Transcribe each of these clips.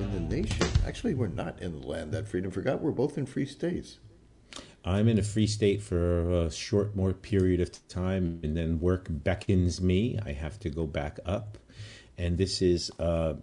in the nation. Actually, we're not in the land that freedom forgot. We're both in free states. I'm in a free state for a short more period of time, and then work beckons me. I have to go back up, and this is uh,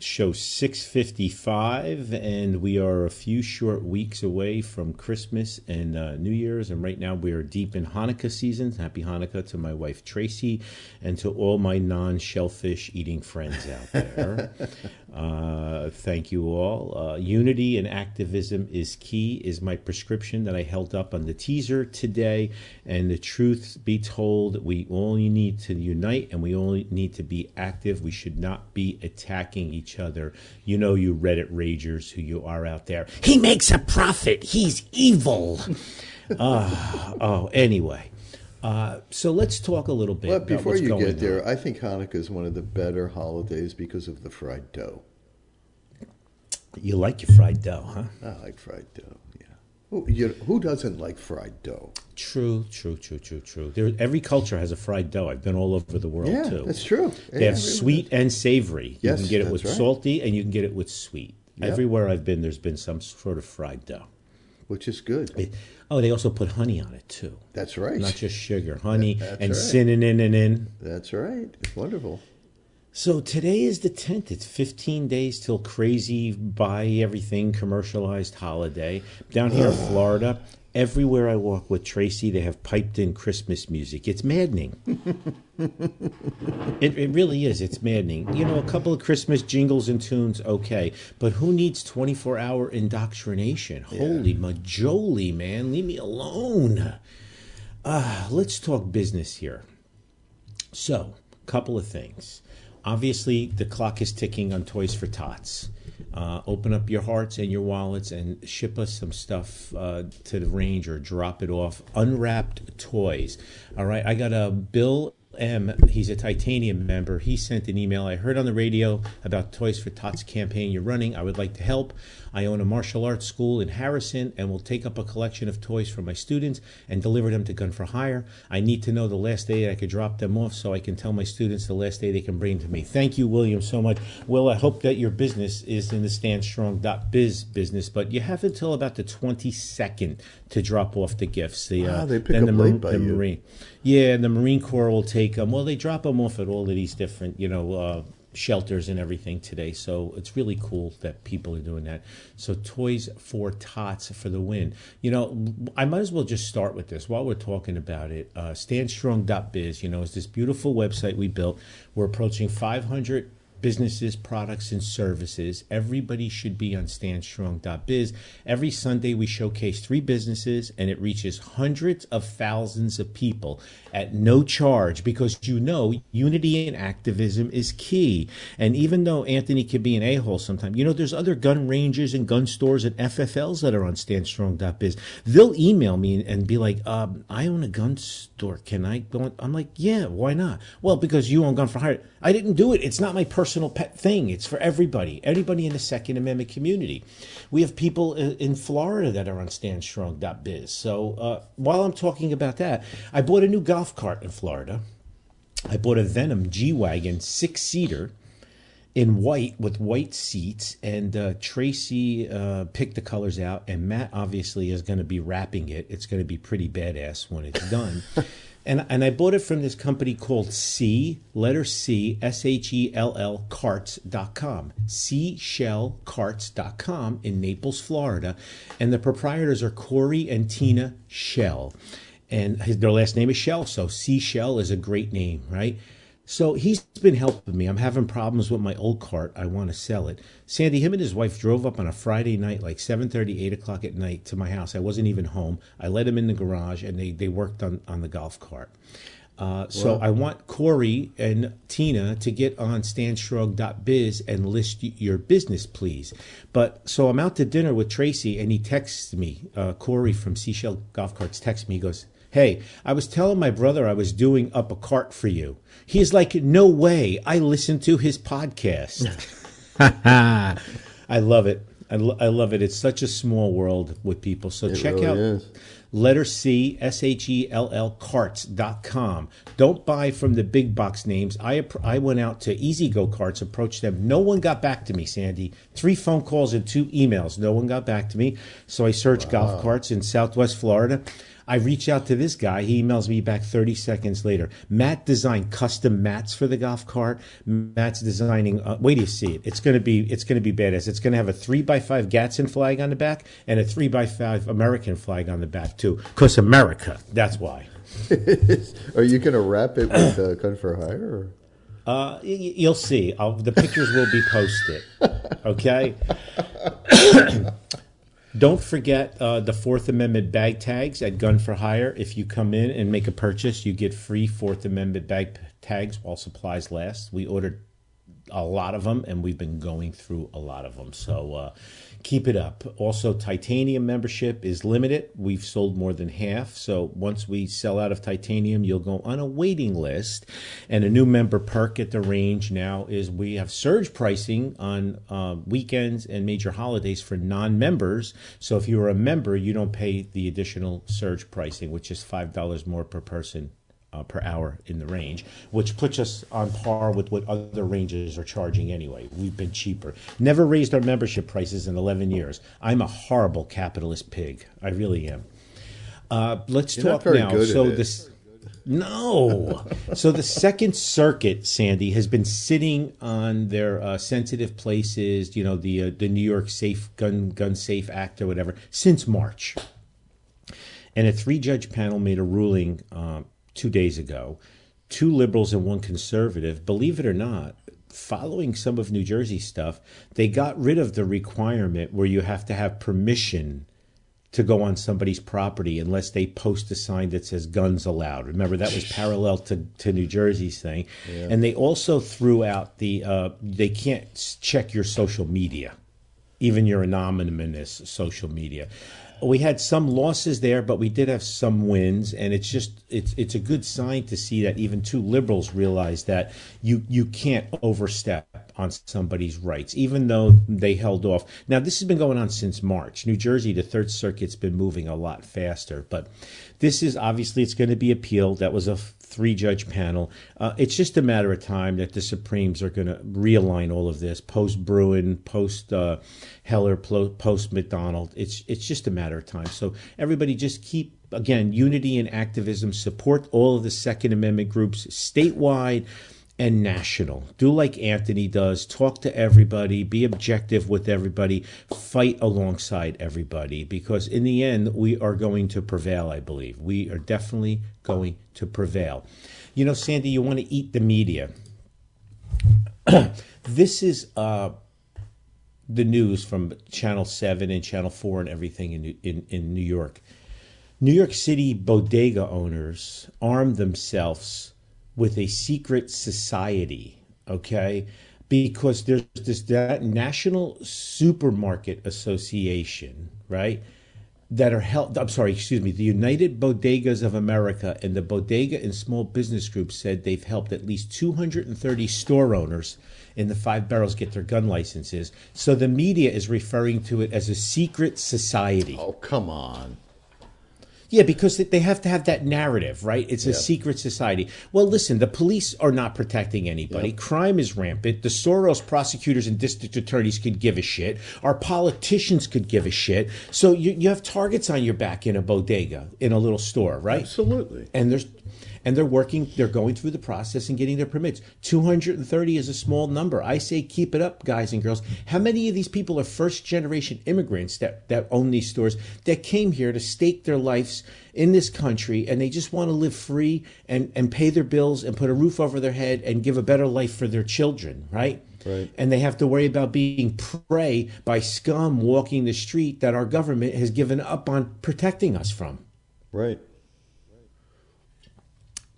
show 655 and we are a few short weeks away from christmas and uh, new year's and right now we are deep in hanukkah season happy hanukkah to my wife tracy and to all my non-shellfish eating friends out there uh, thank you all uh, unity and activism is key is my prescription that i held up on the teaser today and the truth be told we only need to unite and we only need to be active we should not be attacking each other. You know, you Reddit ragers who you are out there. He makes a profit. He's evil. uh, oh, anyway. Uh, so let's talk a little bit. But before you get there, on. I think Hanukkah is one of the better holidays because of the fried dough. You like your fried dough, huh? I like fried dough. Who, you, who doesn't like fried dough? True, true, true, true, true. There, every culture has a fried dough. I've been all over the world yeah, too. That's true. They yeah, have sweet and savory. Yes, you can get it with right. salty and you can get it with sweet. Yep. Everywhere I've been, there's been some sort of fried dough, which is good. It, oh, they also put honey on it too. That's right. Not just sugar, honey that, and right. cinnamon and in. That's right. It's wonderful. So today is the 10th. It's 15 days till crazy buy everything commercialized holiday. Down here in Florida, everywhere I walk with Tracy, they have piped in Christmas music. It's maddening. it, it really is. It's maddening. You know, a couple of Christmas jingles and tunes, okay. But who needs 24 hour indoctrination? Yeah. Holy majoli, man. Leave me alone. Uh, let's talk business here. So, couple of things obviously the clock is ticking on Toys for Tots. Uh, open up your hearts and your wallets and ship us some stuff uh, to the range or drop it off. Unwrapped toys. All right, I got a Bill M. He's a titanium member. He sent an email. I heard on the radio about Toys for Tots campaign you're running. I would like to help. I own a martial arts school in Harrison and will take up a collection of toys for my students and deliver them to Gun for Hire. I need to know the last day I could drop them off so I can tell my students the last day they can bring them to me. Thank you, William, so much. Will, I hope that your business is in the standstrong.biz business, but you have until about the 22nd to drop off the gifts. The, uh, uh, they pick up the, late by the you. Marine. Yeah, and the Marine Corps will take them. Well, they drop them off at all of these different, you know, uh, shelters and everything today. So it's really cool that people are doing that. So Toys for Tots for the win. You know, I might as well just start with this while we're talking about it. Uh, StandStrong.biz, you know, is this beautiful website we built. We're approaching 500 businesses, products, and services. Everybody should be on standstrong.biz. Every Sunday, we showcase three businesses, and it reaches hundreds of thousands of people at no charge because you know unity and activism is key. And even though Anthony can be an a hole sometimes, you know, there's other gun ranges and gun stores and FFLs that are on standstrong.biz. They'll email me and be like, um, I own a gun store. Can I go on? I'm like, yeah, why not? Well, because you own Gun for Hire. I didn't do it. It's not my personal pet thing. It's for everybody, everybody in the Second Amendment community. We have people in Florida that are on standstrong.biz. So uh, while I'm talking about that, I bought a new golf cart in Florida. I bought a Venom G Wagon six seater in white with white seats, and uh, Tracy uh, picked the colors out, and Matt obviously is going to be wrapping it. It's going to be pretty badass when it's done. and and I bought it from this company called C, letter C, S H E L L carts.com. Seashellcarts.com in Naples, Florida. And the proprietors are Corey and Tina Shell. And his, their last name is Shell, so Seashell is a great name, right? So he's been helping me. I'm having problems with my old cart. I want to sell it. Sandy, him and his wife drove up on a Friday night, like 7.30, 8 o'clock at night to my house. I wasn't even home. I let him in the garage, and they, they worked on, on the golf cart. Uh, so I want Corey and Tina to get on standstrong.biz and list your business, please. But so I'm out to dinner with Tracy, and he texts me. Uh, Corey from Seashell Golf Carts texts me. He goes, "Hey, I was telling my brother I was doing up a cart for you. He's like, no way. I listen to his podcast. I love it. I, lo- I love it. It's such a small world with people. So It check really out is. letter C, S H E L L carts.com. Don't buy from the big box names. I, I went out to E-Z-GO Carts, approached them. No one got back to me, Sandy. Three phone calls and two emails. No one got back to me. So I searched golf carts in Southwest Florida. I reach out to this guy. He emails me back 30 seconds later. Matt designed custom mats for the golf cart. Matt's designing. Uh, wait till you see it. It's gonna be. It's gonna be badass. It's gonna have a three by five Gadsden flag on the back and a three by five American flag on the back too. Cause America. That's why. Are you going to wrap it with uh, Gun for Hire? Or? Uh, you'll see. I'll, the pictures will be posted. Okay. Don't forget uh, the Fourth Amendment bag tags at Gun for Hire. If you come in and make a purchase, you get free Fourth Amendment bag tags while supplies last. We ordered a lot of them, and we've been going through a lot of them. So uh, keep it up. Also, titanium membership is limited. We've sold more than half. So once we sell out of titanium, you'll go on a waiting list. And a new member perk at the range now is we have surge pricing on uh, weekends and major holidays for non-members. So if you're a member, you don't pay the additional surge pricing, which is five dollars more per person uh, per hour in the range, which puts us on par with what other ranges are charging anyway. We've been cheaper. Never raised our membership prices in 11 years. I'm a horrible capitalist pig. I really am. Uh, let's You're talk now. so this. No. so the Second Circuit, Sandy, has been sitting on their uh, sensitive places. You know the uh, the New York Safe Gun Gun Safe Act or whatever since March. And a three judge panel made a ruling uh, two days ago. Two liberals and one conservative, believe it or not, following some of New Jersey stuff, they got rid of the requirement where you have to have permission to go on somebody's property unless they post a sign that says guns allowed. Remember, that was parallel to, to New Jersey's thing. And they also threw out the uh, they can't check your social media even your anonymous social media. We had some losses there, but we did have some wins, and it's just it's it's a good sign to see that even two liberals realize that you you can't overstep on somebody's rights, even though they held off. Now this has been going on since March. New Jersey, the Third Circuit's been moving a lot faster, but this is obviously it's going to be appealed. That was a three judge panel. Uh, it's just a matter of time that the Supremes are going to realign all of this post Bruen, post uh, Heller, post McDonald. It's it's just a matter of time. So everybody just keep again unity and activism. Support all of the Second Amendment groups statewide and national. Do like Anthony does. Talk to everybody. Be objective with everybody. Fight alongside everybody because in the end, we are going to prevail, I believe. We are definitely going to prevail. You know, Sandy, you want to eat the media. this is uh, the news from Channel 7 and Channel 4 and everything in, in, in New York. New York City bodega owners armed themselves with a secret society, okay? Because there's this that National Supermarket Association, right? That are held, I'm sorry, excuse me, the United Bodegas of America and the Bodega and Small Business Group said they've helped at least 230 store owners in the Five Boroughs get their gun licenses. So the media is referring to it as a secret society. Oh, come on. Yeah, because they have to have that narrative, right? It's a secret society. Well, listen, the police are not protecting anybody. Crime is rampant. The Soros prosecutors and district attorneys could give a shit. Our politicians could give a shit. So you, you have targets on your back in a bodega, in a little store, right? Absolutely. and there's and they're working they're going through the process and getting their permits. 230 is a small number. I say keep it up guys and girls. How many of these people are first generation immigrants that that own these stores that came here to stake their lives in this country and they just want to live free and and pay their bills and put a roof over their head and give a better life for their children right? Right. and they have to worry about being prey by scum walking the street that our government has given up on protecting us from. Right.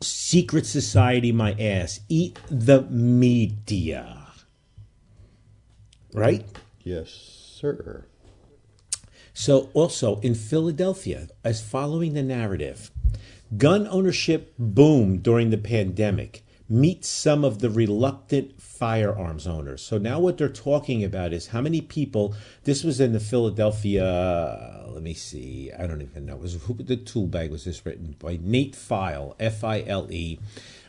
Secret society, my ass. Eat the media. Right? Yes, sir. So, also in Philadelphia, as following the narrative, gun ownership boomed during the pandemic. Meet some of the reluctant firearms owners. So now what they're talking about is how many people. This was in the Philadelphia. Let me see. I don't even know. Was who the tool bag was this written by Nate File F I L E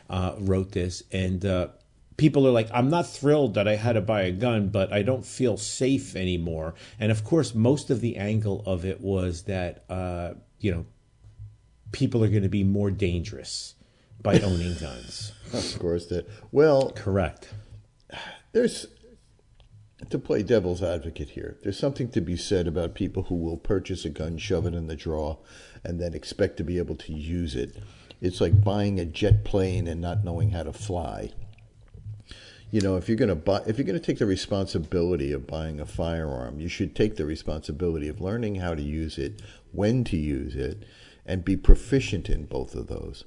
uh, wrote this and. Uh, people are like, I'm not thrilled that I had to buy a gun, but I don't feel safe anymore. And of course, most of the angle of it was that, uh, you know, people are going to be more dangerous by owning guns. Of course, that. Well, Correct. there's to play devil's advocate here. There's something to be said about people who will purchase a gun, shove it in the drawer, and then expect to be able to use it. It's like buying a jet plane and not knowing how to fly. You know, if you're going to buy, if you're going to take the responsibility of buying a firearm, you should take the responsibility of learning how to use it, when to use it, and be proficient in both of those.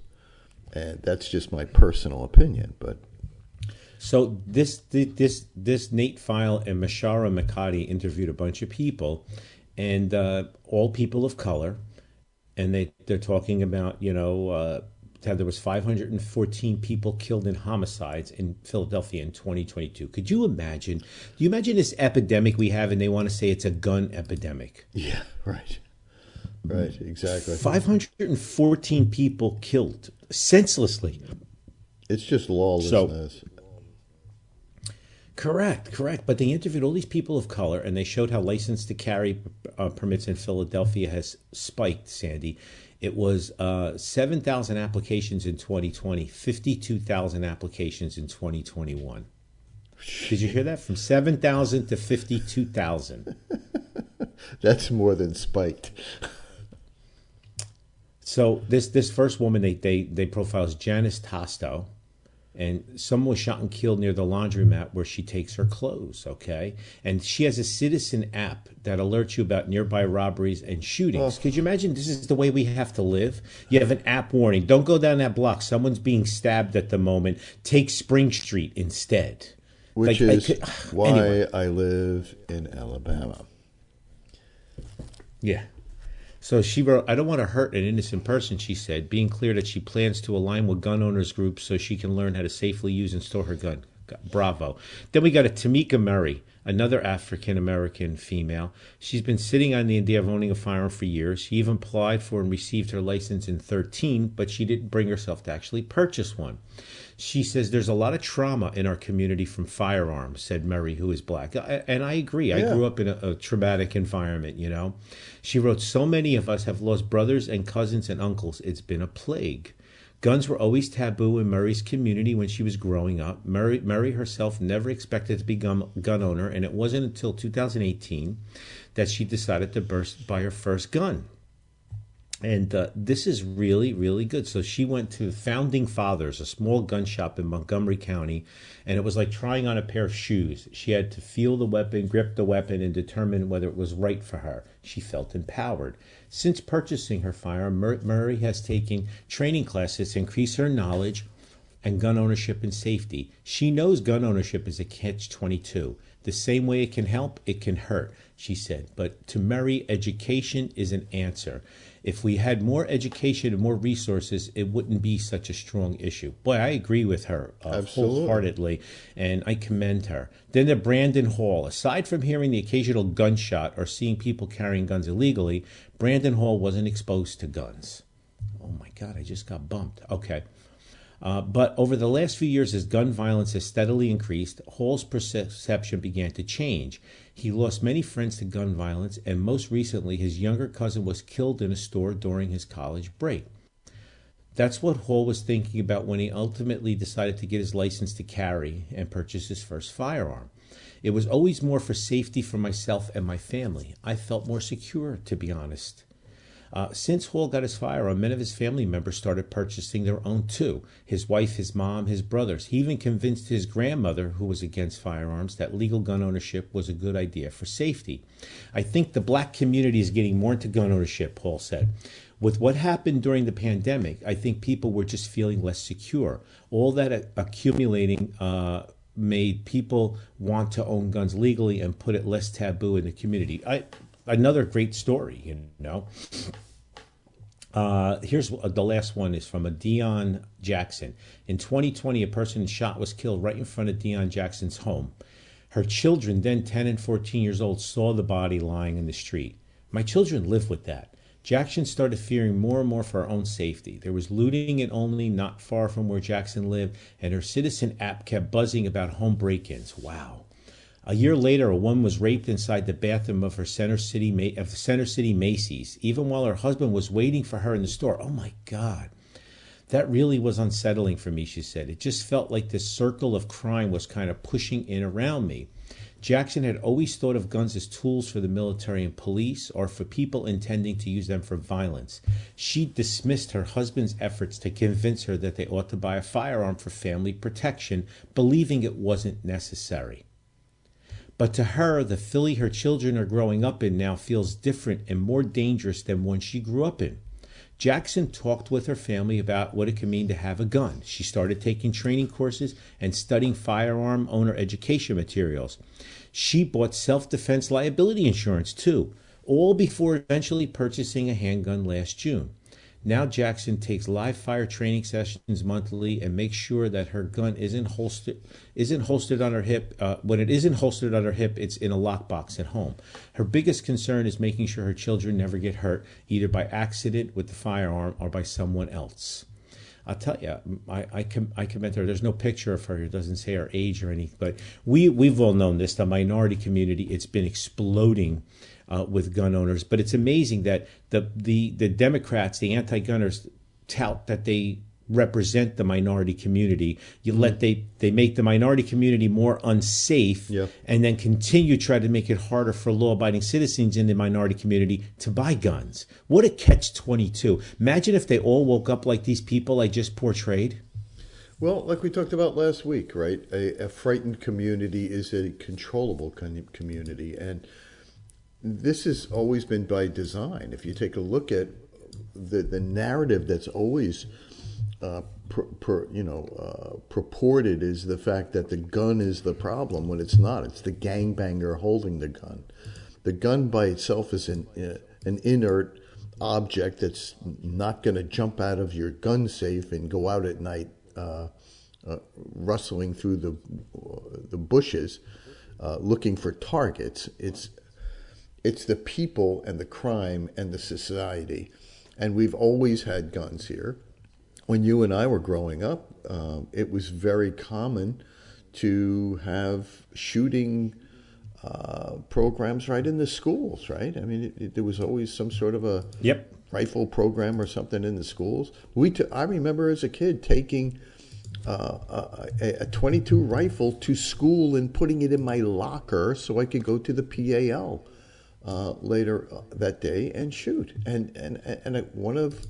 And that's just my personal opinion, but So this this this Nate File and Mashara Makati interviewed a bunch of people, and uh, all people of color, and they they're talking about you know uh, there was 514 people killed in homicides in Philadelphia in 2022. Could you imagine? Do you imagine this epidemic we have, and they want to say it's a gun epidemic? yeah, right, right, exactly. 514 people killed senselessly. It's just lawlessness. Correct, correct. But they interviewed all these people of color, and they showed how license to carry uh, permits in Philadelphia has spiked. Sandy, it was uh, seven thousand applications in 2020, fifty-two thousand applications in 2021. Did you hear that? From seven thousand to fifty-two thousand. That's more than spiked. So this this first woman they they they profile is Janice Tosto, and someone was shot and killed near the laundromat where she takes her clothes. Okay, and she has a citizen app that alerts you about nearby robberies and shootings. Could you imagine? This is the way we have to live. You have an app warning: don't go down that block. Someone's being stabbed at the moment. Take Spring Street instead. Which Like, I is could- why anyway. I live in Alabama. Yeah. So she wrote, I don't want to hurt an innocent person, she said, being clear that she plans to align with gun owners groups so she can learn how to safely use and store her gun. Bravo. Then we got a Tamika Murray, another African American female. She's been sitting on the idea of owning a firearm for years. She even applied for and received her license in 13, but she didn't bring herself to actually purchase one. She says there's a lot of trauma in our community from firearms, said Murray, who is black. And I agree. I grew up in a, a traumatic environment, you know. She wrote, So many of us have lost brothers and cousins and uncles. It's been a plague. Guns were always taboo in Murray's community when she was growing up. Murray, Murray herself never expected to become a gun owner, and it wasn't until 2018 that she decided to burst, buy her first gun and uh, this is really really good so she went to founding fathers a small gun shop in montgomery county and it was like trying on a pair of shoes she had to feel the weapon grip the weapon and determine whether it was right for her she felt empowered since purchasing her firearm Mur- murray has taken training classes to increase her knowledge and gun ownership and safety. She knows gun ownership is a catch 22. The same way it can help, it can hurt, she said. But to Murray, education is an answer. If we had more education and more resources, it wouldn't be such a strong issue. Boy, I agree with her uh, wholeheartedly, and I commend her. Then the Brandon Hall. Aside from hearing the occasional gunshot or seeing people carrying guns illegally, Brandon Hall wasn't exposed to guns. Oh my God, I just got bumped. Okay. Uh, but over the last few years, as gun violence has steadily increased, Hall's perception began to change. He lost many friends to gun violence, and most recently, his younger cousin was killed in a store during his college break. That's what Hall was thinking about when he ultimately decided to get his license to carry and purchase his first firearm. It was always more for safety for myself and my family. I felt more secure, to be honest. Uh, since Hall got his firearm, many of his family members started purchasing their own too. His wife, his mom, his brothers. He even convinced his grandmother, who was against firearms, that legal gun ownership was a good idea for safety. I think the black community is getting more into gun ownership, Hall said. with what happened during the pandemic, I think people were just feeling less secure. All that accumulating uh, made people want to own guns legally and put it less taboo in the community. I, another great story, you know. Uh, here's the last one is from a Dion Jackson. In 2020, a person shot was killed right in front of Dion Jackson's home. Her children, then 10 and 14 years old, saw the body lying in the street. My children live with that. Jackson started fearing more and more for her own safety. There was looting in Olney, not far from where Jackson lived, and her citizen app kept buzzing about home break ins. Wow. A year later, a woman was raped inside the bathroom of her Center City, of Center City Macy's, even while her husband was waiting for her in the store. Oh my God. That really was unsettling for me, she said. It just felt like this circle of crime was kind of pushing in around me. Jackson had always thought of guns as tools for the military and police or for people intending to use them for violence. She dismissed her husband's efforts to convince her that they ought to buy a firearm for family protection, believing it wasn't necessary. But to her, the Philly her children are growing up in now feels different and more dangerous than one she grew up in. Jackson talked with her family about what it can mean to have a gun. She started taking training courses and studying firearm owner education materials. She bought self defense liability insurance too, all before eventually purchasing a handgun last June. Now Jackson takes live fire training sessions monthly and makes sure that her gun isn't holstered isn't holstered on her hip. Uh, when it isn't holstered on her hip, it's in a lockbox at home. Her biggest concern is making sure her children never get hurt, either by accident with the firearm or by someone else. I'll tell you, I, I, com- I her. There's no picture of her. It doesn't say her age or anything. But we, we've all known this. The minority community, it's been exploding uh, with gun owners. But it's amazing that the the the Democrats, the anti-gunners, tout that they represent the minority community. You mm-hmm. let they they make the minority community more unsafe, yep. and then continue try to make it harder for law-abiding citizens in the minority community to buy guns. What a catch twenty two! Imagine if they all woke up like these people I just portrayed. Well, like we talked about last week, right? A, a frightened community is a controllable community, and this has always been by design. If you take a look at the the narrative that's always uh, you know uh, purported is the fact that the gun is the problem when it's not. It's the gangbanger holding the gun. The gun by itself is an uh, an inert object that's not going to jump out of your gun safe and go out at night uh, uh, rustling through the the bushes uh, looking for targets. It's it's the people and the crime and the society. And we've always had guns here. When you and I were growing up, uh, it was very common to have shooting uh, programs right in the schools, right? I mean, it, it, there was always some sort of a yep. rifle program or something in the schools. We, t- I remember as a kid taking uh, a, a 22 rifle to school and putting it in my locker so I could go to the PAL uh, later uh, that day and shoot. And and and one of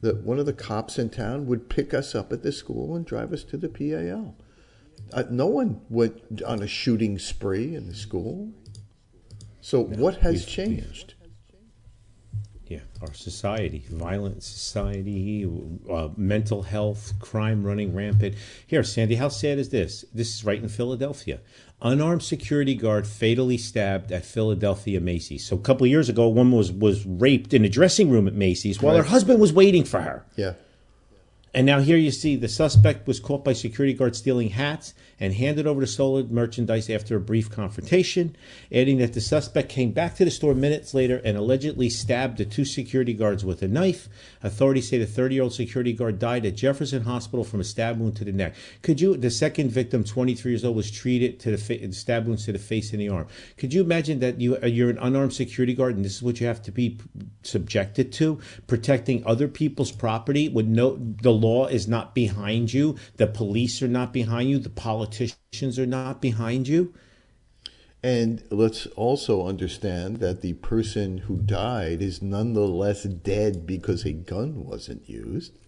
the one of the cops in town would pick us up at the school and drive us to the PAL. Uh, no one went on a shooting spree in the school. So no, what has changed? Yeah, our society, violent society, uh, mental health, crime running rampant. Here, Sandy, how sad is this? This is right in Philadelphia unarmed security guard fatally stabbed at Philadelphia Macy's. So a couple of years ago, a woman was was raped in a dressing room at Macy's while right. her husband was waiting for her. Yeah. And now here you see the suspect was caught by security guards stealing hats and handed over to stolen merchandise after a brief confrontation, adding that the suspect came back to the store minutes later and allegedly stabbed the two security guards with a knife. Authorities say the 30-year-old security guard died at Jefferson Hospital from a stab wound to the neck. Could you? The second victim, 23 years old, was treated to the fa- stab wounds to the face and the arm. Could you imagine that you uh, you're an unarmed security guard and this is what you have to be subjected to, protecting other people's property with no the law is not behind you, the police are not behind you, the politicians are not behind you. And let's also understand that the person who died is nonetheless dead because a gun wasn't used.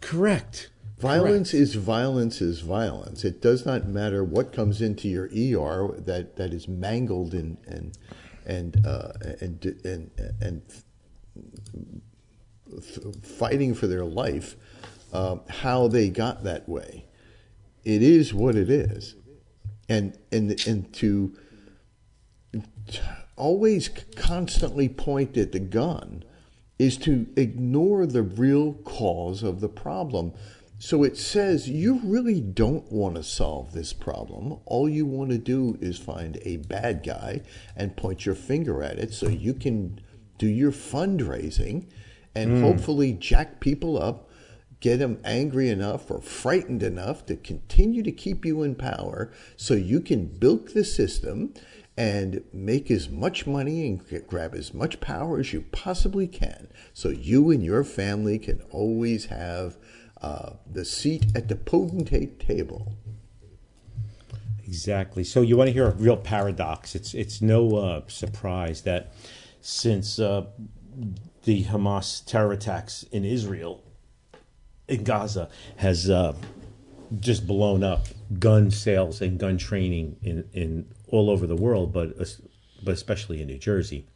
Correct. Violence Correct. is violence is violence. It does not matter what comes into your ER that, that is mangled and and and uh, and, and and th- fighting for their life, uh, how they got that way. It is what it is, and and and to always constantly point at the gun is to ignore the real cause of the problem. So it says you really don't want to solve this problem. All you want to do is find a bad guy and point your finger at it so you can do your fundraising and mm. hopefully jack people up, get them angry enough or frightened enough to continue to keep you in power so you can bilk the system and make as much money and grab as much power as you possibly can so you and your family can always have uh, the seat at the potentate table. Exactly. So you want to hear a real paradox? It's it's no uh, surprise that since uh, the Hamas terror attacks in Israel, in Gaza, has uh, just blown up gun sales and gun training in, in all over the world, but but especially in New Jersey.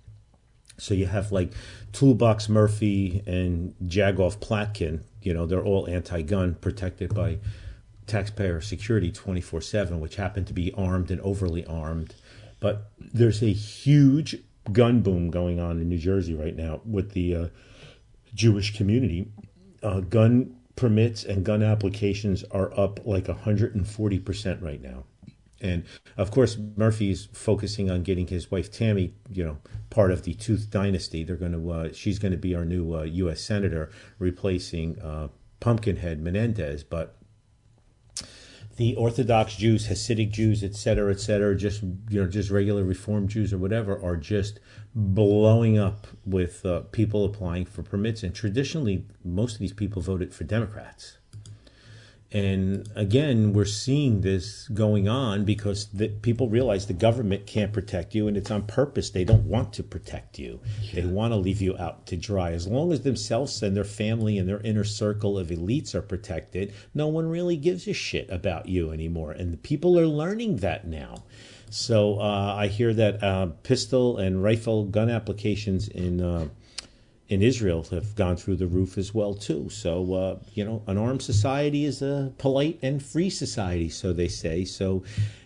So you have like Toolbox Murphy and Jagoff Platkin. You know, they're all anti-gun, protected by taxpayer security 24/7, which happen to be armed and overly armed. But there's a huge gun boom going on in New Jersey right now with the uh, Jewish community. Uh, gun permits and gun applications are up like 140% right now. And of course, Murphy's focusing on getting his wife Tammy, you know, part of the Tooth Dynasty. They're going to, uh, she's going to be our new uh, U.S. senator, replacing uh, Pumpkinhead Menendez. But the Orthodox Jews, Hasidic Jews, et cetera, et cetera, just you know, just regular Reform Jews or whatever, are just blowing up with uh, people applying for permits. And traditionally, most of these people voted for Democrats. And again, we're seeing this going on because the, people realize the government can't protect you, and it's on purpose. They don't want to protect you. Yeah. They want to leave you out to dry. As long as themselves and their family and their inner circle of elites are protected, no one really gives a shit about you anymore. And the people are learning that now. So uh, I hear that uh, pistol and rifle gun applications in uh, in Israel have gone through the roof as well too. So uh, you know, an armed society is a polite and free society, so they say. So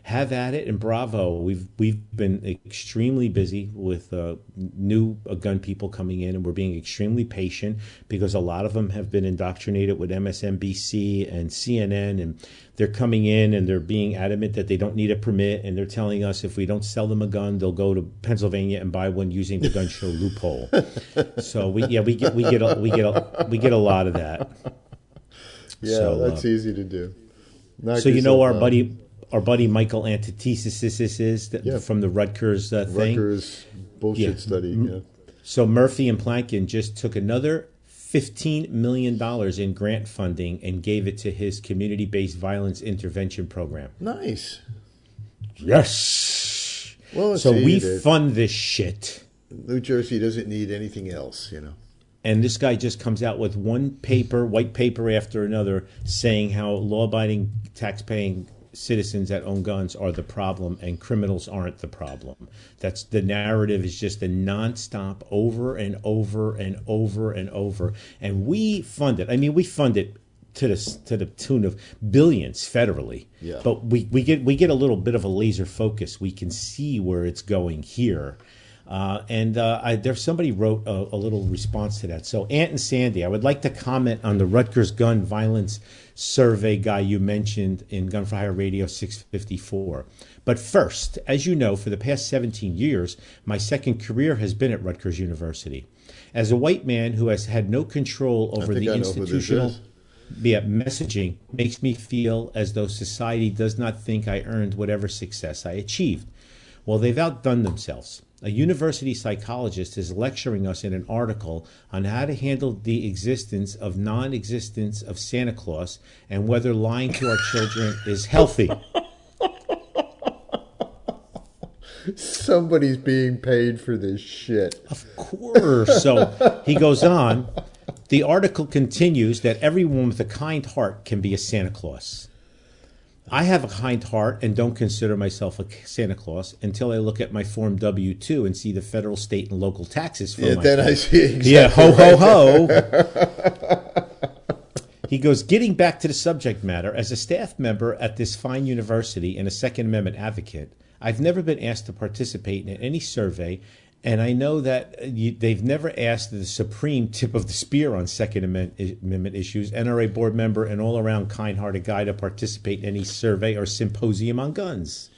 have at it and bravo. We've we've been extremely busy with uh, new uh, gun people coming in, and we're being extremely patient because a lot of them have been indoctrinated with MSNBC and CNN, and they're coming in and they're being adamant that they don't need a permit, and they're telling us if we don't sell them a gun, they'll go to Pennsylvania and buy one using the gun show loophole. so we yeah we get we get a, we get a, we get a lot of that. Yeah, so, that's uh, easy to do. Knock so you know our buddy our buddy Michael Anestis is that, yeah. from the Rutgers uh, thing. Rutgers bullshit yeah. study. Yeah. So Murphy and Platkin just took another $15 million in grant funding and gave it to his community based violence intervention program. Nice. Yes. Well, so we fund this shit. New Jersey doesn't need anything else, you know. And this guy just comes out with one paper, white paper after another, saying how law abiding, tax paying citizens that own guns are the problem and criminals aren't the problem. That's the narrative is just a nonstop over and over and over and over. And we fund it. I mean, we fund it to the to the tune of billions federally. Yeah. But we, we get we get a little bit of a laser focus. We can see where it's going here. Uh, and uh, I, there, somebody wrote a, a, little response to that. So, Ant and Sandy, I would like to comment on the Rutgers gun violence survey guy you mentioned in Gun for Hire Radio 654. But first, as you know, for the past 17 years, my second career has been at Rutgers University. As a white man who has had no control over the institutional yeah, messaging, makes me feel as though society does not think I earned whatever success I achieved. Well, they've outdone themselves. A university psychologist is lecturing us in an article on how to handle the existence of non existence of Santa Claus and whether lying to our children is healthy. Somebody's being paid for this shit. Of course. So he goes on. The article continues that everyone with a kind heart can be a Santa Claus. I have a kind heart and don't consider myself a Santa Claus until I look at my Form W two and see the federal, state, and local taxes for Yeah, my then I see exactly yeah, ho ho ho. he goes, getting back to the subject matter, as a staff member at this fine university and a Second Amendment advocate, I've never been asked to participate in any survey, and I know that uh, you, they've never asked the supreme tip of the spear on Second Amendment, Amendment issues, NRA board member and all around kind hearted guy to participate in any survey or symposium on guns.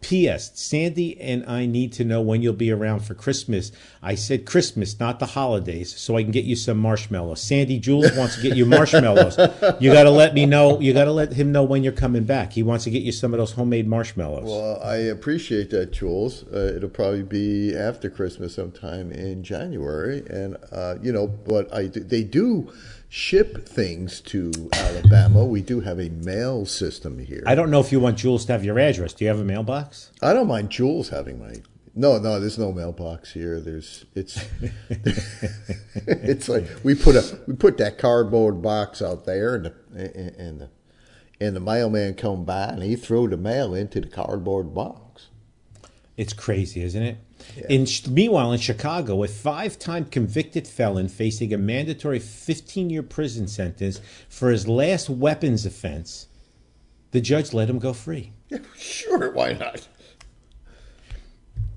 P.S. Sandy and I need to know when you'll be around for Christmas. I said Christmas, not the holidays, so I can get you some marshmallows. Sandy Jules wants to get you marshmallows. You got to let me know. You got to let him know when you're coming back. He wants to get you some of those homemade marshmallows. Well, I appreciate that, Jules. Uh, it'll probably be after Christmas, sometime in January, and uh, you know, but I they do ship things to Alabama. We do have a mail system here. I don't know if you want Jules to have your address. Do you have a mailbox? I don't mind Jules having my. No, no, there's no mailbox here. There's it's it's like we put a we put that cardboard box out there, and the and the and the mailman come by and he threw the mail into the cardboard box. It's crazy, isn't it? In meanwhile, in Chicago, a five-time convicted felon facing a mandatory 15-year prison sentence for his last weapons offense, the judge let him go free. Yeah, sure, why not?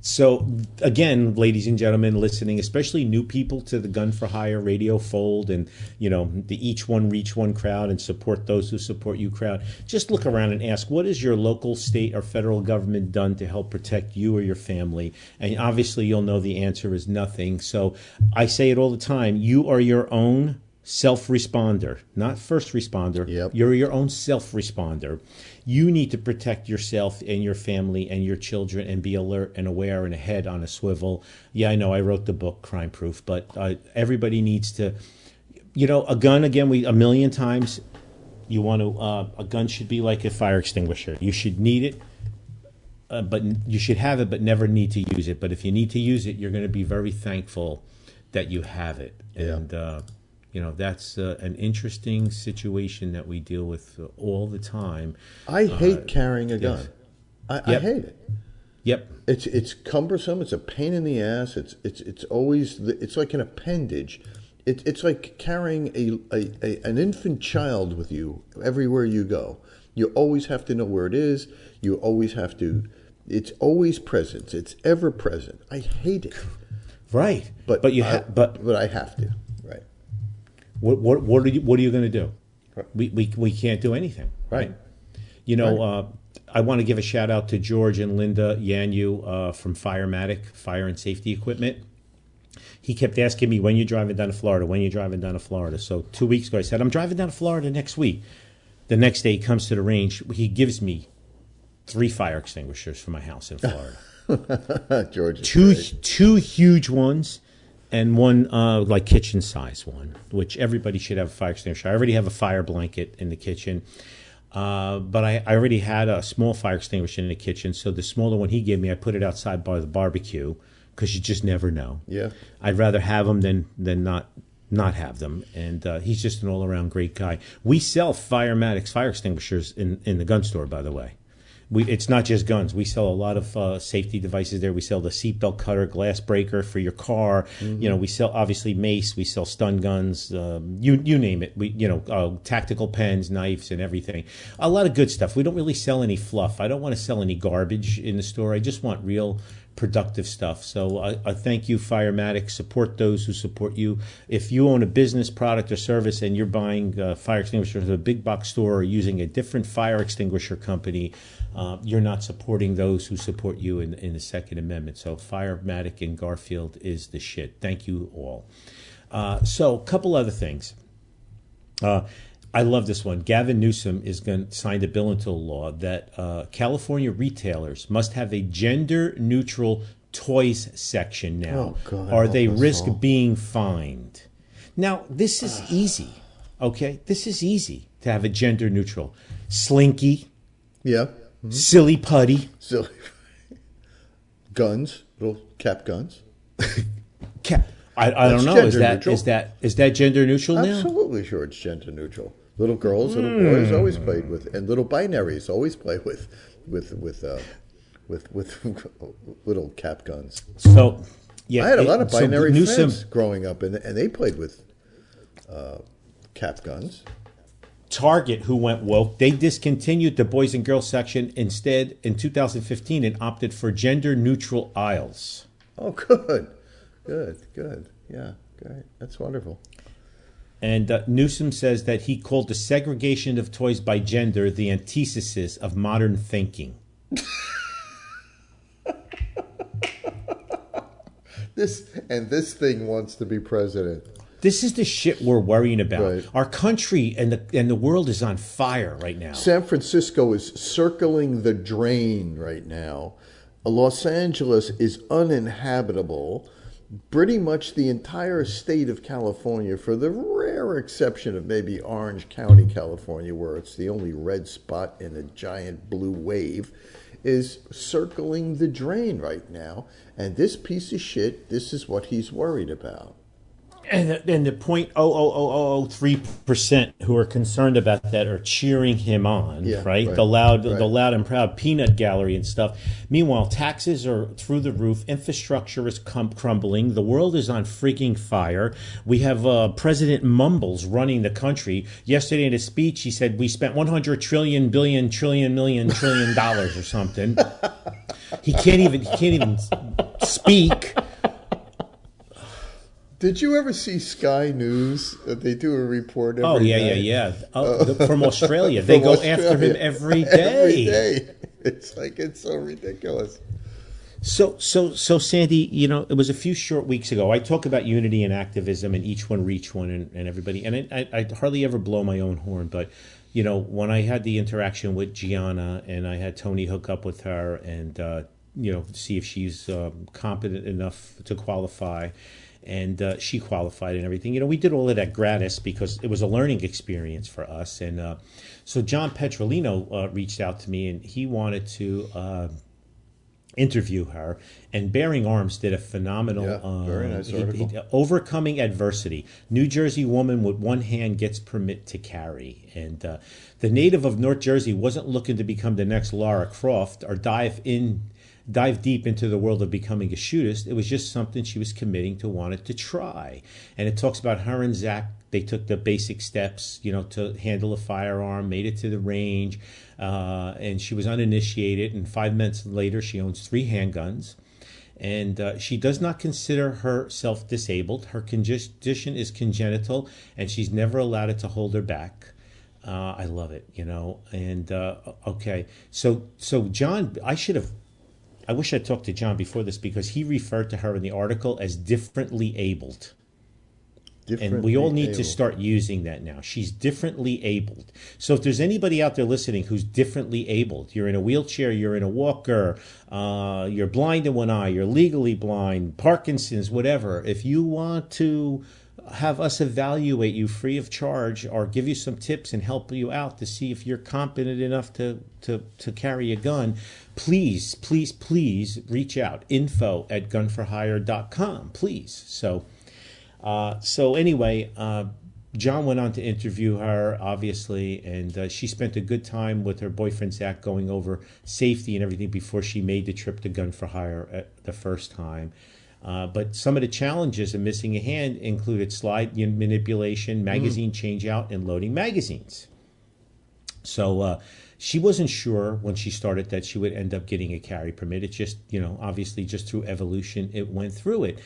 So, again, ladies and gentlemen listening, especially new people to the Gun for Hire radio fold and, you know, the each one reach one crowd and support those who support you crowd, just look around and ask, what has your local, state, or federal government done to help protect you or your family? And obviously, you'll know the answer is nothing. So, I say it all the time you are your own self responder, not first responder. Yep. You're your own self responder. You need to protect yourself and your family and your children and be alert and aware and ahead on a swivel. Yeah, I know I wrote the book Crime Proof, but uh, everybody needs to, you know, a gun again. We a million times. You want to uh, a gun should be like a fire extinguisher. You should need it. Uh, but you should have it, but never need to use it. But if you need to use it, you're going to be very thankful that you have it. Yeah. And uh, you know that's uh, an interesting situation that we deal with uh, all the time. I hate carrying a gun. yes. I, I hate it. Yep. It's it's cumbersome. It's a pain in the ass. It's it's it's always the, it's like an appendage. It, it's like carrying a, a, a an infant child with you everywhere you go. You always have to know where it is. You always have to. It's always present. It's ever present. I hate it, Right. but but you I, but but I have to. Right. what what what are you what are you going to do? Right. We, we we can't do anything. Right. You know, uh, I want to give a shout out to George and Linda Yanyu uh, from Firematic Fire and Safety Equipment. He kept asking me when you're driving down to Florida, when you're driving down to Florida. So two weeks ago, I said I'm driving down to Florida next week. The next day, he comes to the range. He gives me three fire extinguishers for my house in Florida. George. two great. two huge ones and one uh, like kitchen size one, which everybody should have a fire extinguisher. I already have a fire blanket in the kitchen, uh, but I, I already had a small fire extinguisher in the kitchen. So the smaller one he gave me, I put it outside by the barbecue because you just never know. Yeah. I'd rather have them than than not not have them. And uh, he's just an all around great guy. We sell Firematics fire extinguishers in in the gun store, by the way. We, it's not just guns. We sell a lot of uh, safety devices there. We sell the seatbelt cutter, glass breaker for your car. You know, we sell obviously mace. We sell stun guns. Um, you you name it. We you know uh, tactical pens, knives, and everything. A lot of good stuff. We don't really sell any fluff. I don't want to sell any garbage in the store. I just want real productive stuff. So I, I thank you, Firematic. Support those who support you. If you own a business, product, or service and you're buying uh, fire extinguishers at a big box store or using a different fire extinguisher company, uh, you're not supporting those who support you in, in the Second Amendment. So Firematic in Garfield is the shit. Thank you all. Uh, so a couple other things. I love this one. Gavin Newsom is going to signed a bill into law that uh, California retailers must have a gender neutral toys section now, Oh, God, or they risk all. being fined. Now this is easy. Okay, this is easy to have a gender neutral. Slinky, Yeah. silly putty, So guns, little cap guns. cap. I, I don't know. Is that neutral. is that is that gender neutral now? Absolutely sure it's gender neutral. Little girls, little boys always played with, and little binaries always play with, with with uh, with with little cap guns. So, yeah, I had a it- lot of so binary Newsom- friends growing up, and and they played with uh, cap guns. Target, who went woke, they discontinued the boys and girls section instead in 2015 and opted for gender neutral aisles. Oh, good, good, good. Yeah, great. That's wonderful. And uh, Newsom says that he called the segregation of toys by gender the antithesis of modern thinking. This and this thing wants to be president. This is the shit we're worrying about. Right. Our country and the and the world is on fire right now. San Francisco is circling the drain right now. Los Angeles is uninhabitable. Pretty much the entire state of California, for the rare exception of maybe Orange County, California, where it's the only red spot in a giant blue wave, is circling the drain right now. And this piece of shit, this is what he's worried about. And the, and the point oh oh oh oh oh three percent who are concerned about that are cheering him on, Yeah, right? right, The loud, right. the loud and proud peanut gallery and stuff. Meanwhile, taxes are through the roof. Infrastructure is crumbling. The world is on freaking fire. We have uh, President Mumbles running the country. Yesterday in his speech, he said we spent 100 trillion, billion, trillion, million, trillion dollars or something. He can't even. He can't even speak. Did you ever see Sky News? Uh, They do a report every Oh yeah, night. yeah, yeah. Oh, the- from Australia, they From go after him every day. Every day. It's like it's so ridiculous. So, so, so, Sandy, you know, it was a few short weeks ago. I talk about unity and activism, and each one reach one, and, and everybody. And I, I, I hardly ever blow my own horn, but you know, when I had the interaction with Gianna, and I had Tony hook up with her, and uh, you know, see if she's um, competent enough to qualify. And uh, she qualified and everything. You know, we did all of that gratis because it was a learning experience for us. And uh, so John Petrolino uh, reached out to me, and he wanted to. Uh, interview her. And Bearing Arms did a phenomenal, Yeah, very uh, nice article. he- overcoming adversity. New Jersey woman with one hand gets permit to carry, and uh, the native of North Jersey wasn't looking to become the next Lara Croft or dive in. Dive deep into the world of becoming a shootist. It was just something she was committing to, wanted to try. And it talks about her and Zach. They took the basic steps, you know, to handle a firearm, made it to the range, uh, and she was uninitiated. And five minutes later, she owns three handguns and uh, she does not consider herself disabled. Her condition is congenital, and she's never allowed it to hold her back. Uh, I love it, you know. And uh, okay, so so John, I should have. I wish I talked to John before this because he referred to her in the article as differently abled. And we all need to start using that now. She's differently abled. So if there's anybody out there listening who's differently abled, you're in a wheelchair, you're in a walker, uh, you're blind in one eye, you're legally blind, Parkinson's, whatever. If you want to have us evaluate you free of charge or give you some tips and help you out to see if you're competent enough to, to, to carry a gun, please, please, please reach out. Info at gunforhire.com, please. So, uh, so anyway, uh, John went on to interview her, obviously, and uh, she spent a good time with her boyfriend Zach going over safety and everything before she made the trip to Gun for Hire at the first time. Uh, but some of the challenges of missing a hand included slide manipulation, magazine changeout, and loading magazines. So uh, she wasn't sure when she started that she would end up getting a carry permit. It just, you know, obviously just through evolution, it went through it.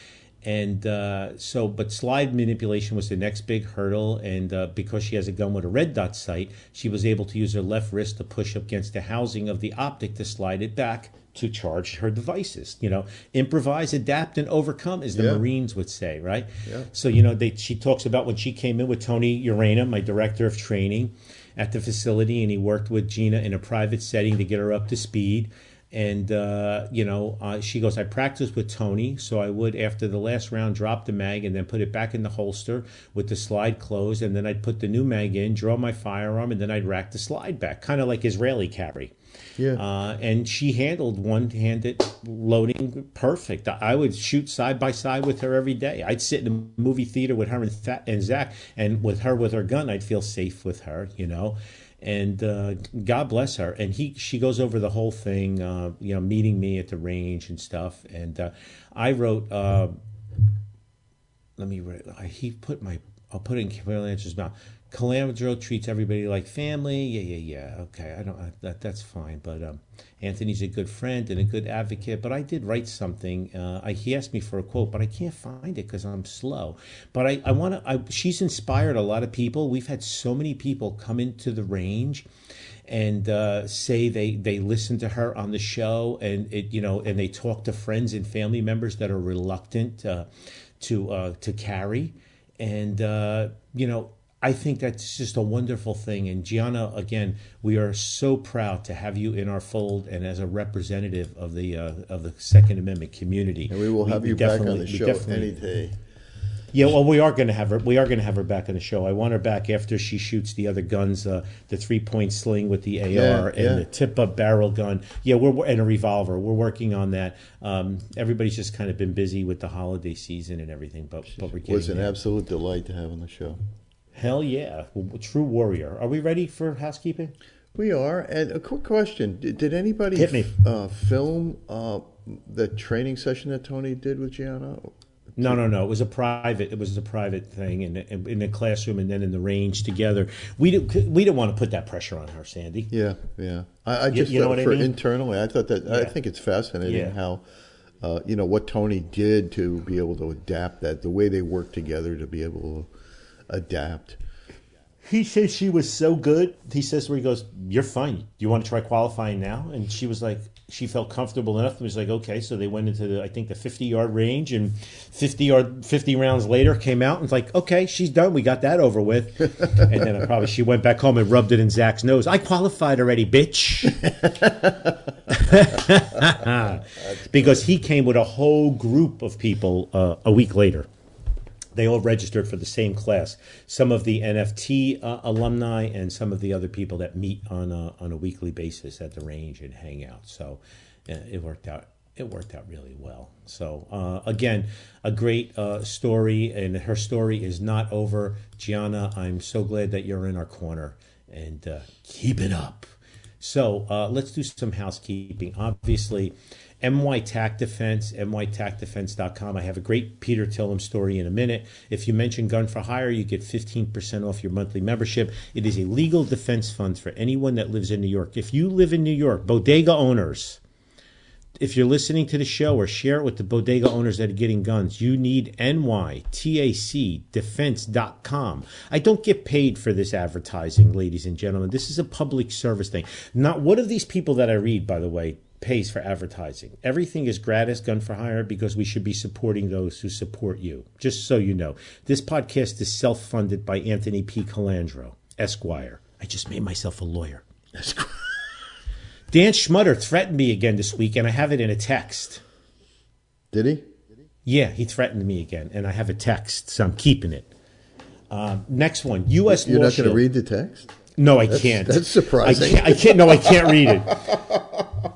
And uh, so, but slide manipulation was the next big hurdle. And uh, because she has a gun with a red dot sight, she was able to use her left wrist to push up against the housing of the optic to slide it back to charge her devices. You know, improvise, adapt, and overcome, as the Yeah. Marines would say, right? Yeah. So, you know, they, she talks about when she came in with Tony Urena, my director of training at the facility, and he worked with Gina in a private setting to get her up to speed. And uh, you know, uh, she goes, I practiced with Tony, so I would after the last round drop the mag and then put it back in the holster with the slide closed, and then I'd put the new mag in, draw my firearm, and then I'd rack the slide back, kind of like Israeli carry. Yeah. Uh, and she handled one-handed loading perfect. I would shoot side by side with her every day. I'd sit in a movie theater with her and, Th- and Zach, and with her with her gun, I'd feel safe with her, you know. And uh, God bless her. And he, she goes over the whole thing, uh, you know, meeting me at the range and stuff. And uh, I wrote, uh, let me write. He put my, I'll put it in Camille Lancer's mouth. Colandro treats everybody like family. Yeah, yeah, yeah. Okay, I don't. I, that that's fine. But um, Anthony's a good friend and a good advocate. But I did write something. Uh, I, he asked me for a quote, but I can't find it because I'm slow. But I, I want to. She's inspired a lot of people. We've had so many people come into the range and uh, say they they listen to her on the show and it you know and they talk to friends and family members that are reluctant uh, to uh, to carry and uh, you know I think that's just a wonderful thing. And Gianna, again, we are so proud to have you in our fold and as a representative of the uh, of the Second Amendment community. And we will have we you back on the show any day. Yeah, well, we are going to have her. We are going to have her back on the show. I want her back after she shoots the other guns, uh, the three point sling with the AR Yeah, and yeah. the tip up barrel gun. Yeah, we're and a revolver. We're working on that. Um, everybody's just kind of been busy with the holiday season and everything, but but we're It was an there. absolute delight to have on the show. Hell yeah, true warrior. Are we ready for housekeeping? We are. And a quick question: Did, did anybody Hit me. Uh, film uh, the training session that Tony did with Gianna? No, no, no. It was a private. It was a private thing in in, in the classroom and then in the range together. We didn't we didn't want to put that pressure on her, Sandy. Yeah, yeah. I, I just you know thought what I for mean? internally, I thought that I think it's fascinating Yeah. how. Uh, you know what Tony did to be able to adapt that, the way they work together to be able to adapt. He says she was so good. He says where he goes, "You're fine. Do you want to try qualifying now?" And she was like, she felt comfortable enough. It was like, okay. So they went into the, I think the 50 yard range, and 50 yard, 50 rounds later came out and was like, okay, she's done. We got that over with. and then I probably she went back home and rubbed it in Zach's nose. I qualified already, bitch. because he came with a whole group of people uh, a week later they all registered for the same class. Some of the NFT uh, alumni and some of the other people that meet on a, on a weekly basis at the range and hang out. So uh, it worked out. It worked out really well. So uh, again, a great uh, story, and her story is not over. Gianna, I'm so glad that you're in our corner, and uh, keep it up. So uh, let's do some housekeeping. Obviously, NY Tac Defense, nytacdefense.com. I have a great Peter Tilem story in a minute. If you mention Gun for Hire, you get 15% off your monthly membership. It is a legal defense fund for anyone that lives in New York. If you live in New York, bodega owners, if you're listening to the show or share it with the bodega owners that are getting guns, you need nytacdefense.com. I don't get paid for this advertising, ladies and gentlemen. This is a public service thing. Not one of these people that I read, by the way, pays for advertising. Everything is gratis gun for hire because we should be supporting those who support you. Just so you know, this podcast is self-funded by Anthony P. Colandro, Esquire. I just made myself a lawyer. Dan Schmutter threatened me again this week, and I have it in a text. Did he? Yeah, he threatened me again, and I have a text, so I'm keeping it. Um, next one, U.S. You're Law not going to read the text? No, I can't. that's surprising. I can't, I can't. No, I can't read it.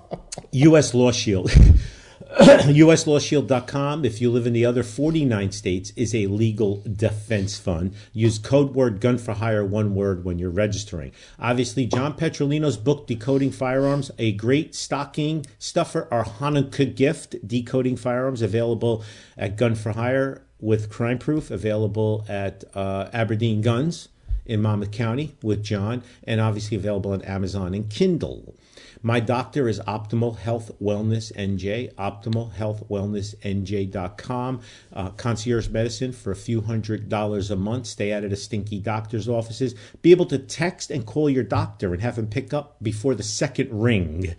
U.S. Law Shield. USLawShield.com, if you live in the other 49 states, is a legal defense fund. Use code word gun for hire, one word, when you're registering. Obviously, John Petrolino's book, Decoding Firearms, a great stocking stuffer or Hanukkah gift, Decoding Firearms, available at Gun for Hire with Crime Proof, available at uh, Aberdeen Guns in Monmouth County with John, and obviously available on Amazon and Kindle. My doctor is Optimal Health Wellness NJ, optimalhealthwellnessnj.com. Uh, concierge medicine for a few hundred dollars a month. Stay out of the stinky doctor's offices. Be able to text and call your doctor and have him pick up before the second ring.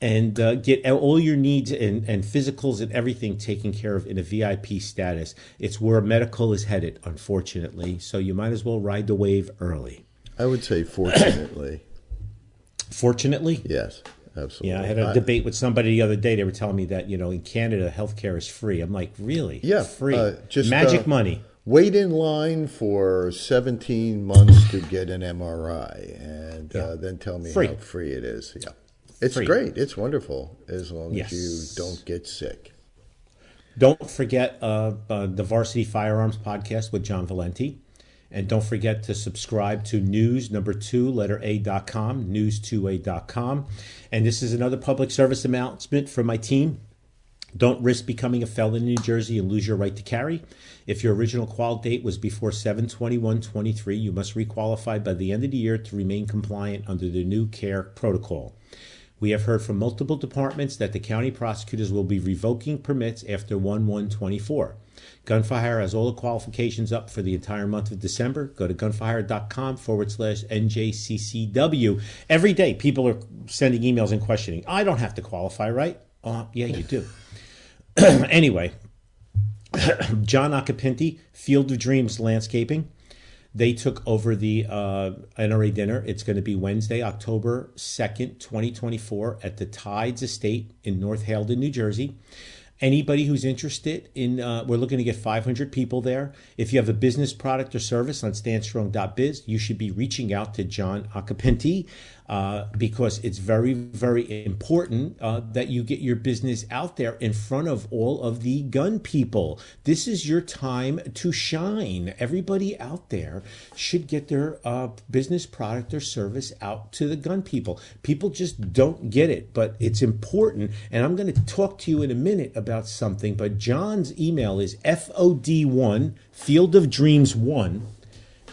And uh, get all your needs and, and physicals and everything taken care of in a VIP status. It's where medical is headed, unfortunately. So you might as well ride the wave early. I would say, fortunately, Fortunately, yes. absolutely. Yeah, I had a debate with somebody the other day. They were telling me that you know in Canada healthcare is free. I'm like, really? Yeah, free. uh, just, magic uh, money. Wait in line for 17 months to get an MRI, and Yeah. uh, then tell me Free. how free it is. Yeah, it's Free. great. It's wonderful as long Yes. as you don't get sick. Don't forget uh, uh, the Varsity Firearms podcast with John Valenti. And don't forget to subscribe to news number two, letter A.com, news2a.com. And this is another public service announcement from my team. Don't risk becoming a felon in New Jersey and lose your right to carry. If your original qual date was before 72123, you must requalify by the end of the year to remain compliant under the new CARE protocol. We have heard from multiple departments that the county prosecutors will be revoking permits after 1 1 24. Gunfire has all the qualifications up for the entire month of December. Go to gunforhire.com forward slash NJCCW. Every day, people are sending emails and questioning. I don't have to qualify, right? Uh, yeah, you do. anyway, John Acapinti, Field of Dreams Landscaping. They took over the uh, NRA dinner. It's going to be Wednesday, October 2nd, 2024, at the Tides Estate in North Haledon, New Jersey. Anybody who's interested in, uh, we're looking to get 500 people there. If you have a business product or service on standstrong.biz, you should be reaching out to John Acapinti uh, because it's very, very important uh, that you get your business out there in front of all of the gun people. This is your time to shine. Everybody out there should get their uh, business product or service out to the gun people. People just don't get it, but it's important. And I'm going to talk to you in a minute about something. But John's email is FOD1, Field of Dreams 1,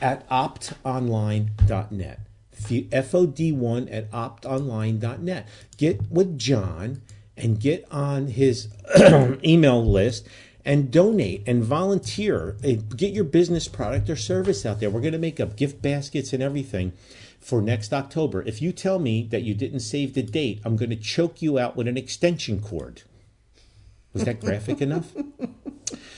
at optonline.net. FOD1 at optonline.net. Get with John and get on his email list and donate and volunteer. Uh, Get your business product or service out there. We're going to make up gift baskets and everything for next October. If you tell me that you didn't save the date, I'm going to choke you out with an extension cord. Was that graphic enough?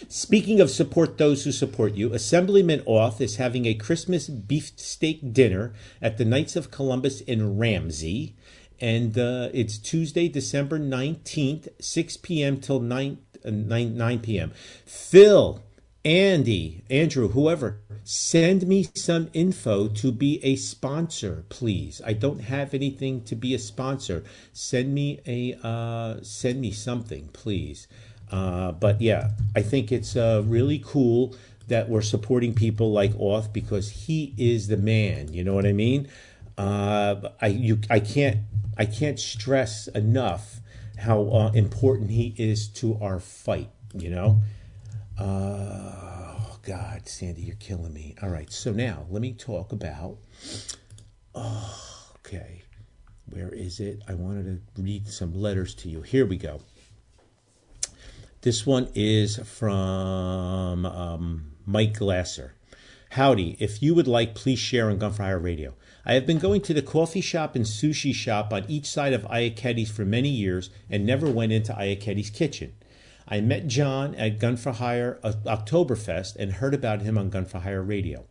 Speaking of support those who support you, Assemblyman Auth is having a Christmas beefsteak dinner at the Knights of Columbus in Ramsey. And uh, it's Tuesday, December 19th, 6 p.m. till 9, uh, 9, 9 p.m. Phil, Andy, Andrew, whoever, send me some info to be a sponsor, please. I don't have anything to be a sponsor. Send me a uh, send me something, please. Uh, but yeah, I think it's uh, really cool that we're supporting people like Auth because he is the man. You know what I mean? Uh, I you I can't I can't stress enough how uh, important he is to our fight. You know. Uh, oh God, Sandy, you're killing me. All right, so now let me talk about. Oh, okay. Where is it? I wanted to read some letters to you. Here we go. This one is from um, Mike Glasser. Howdy. If you would like, please share on Gunfire Radio. I have been going to the coffee shop and sushi shop on each side of Iachetti's for many years and never went into Iachetti's kitchen. I met John at Gun for Hire uh, Oktoberfest and heard about him on Gun for Hire Radio.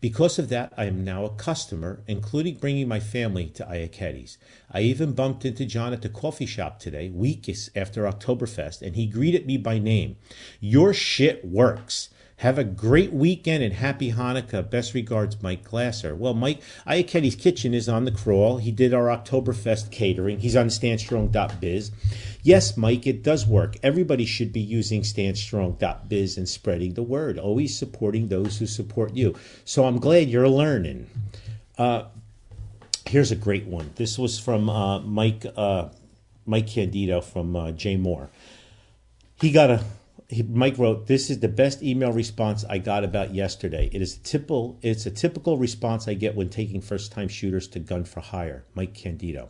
Because of that, I am now a customer, including bringing my family to Iachetti's. I even bumped into John at the coffee shop today, weeks after Oktoberfest, and he greeted me by name. Your shit works. Have a great weekend and happy Hanukkah. Best regards, Mike Glasser. Well, Mike, Iachetti's Kitchen is on the crawl. He did our Oktoberfest catering. He's on standstrong.biz. Yes, Mike, it does work. Everybody should be using standstrong.biz and spreading the word, always supporting those who support you. So I'm glad you're learning. Uh, here's a great one. This was from uh, Mike uh, Mike Candido from uh, Jay Moore. He got a he, Mike wrote, "This is the best email response I got about yesterday. It is a typical. It's a typical response I get when taking first-time shooters to gun for hire." Mike Candido.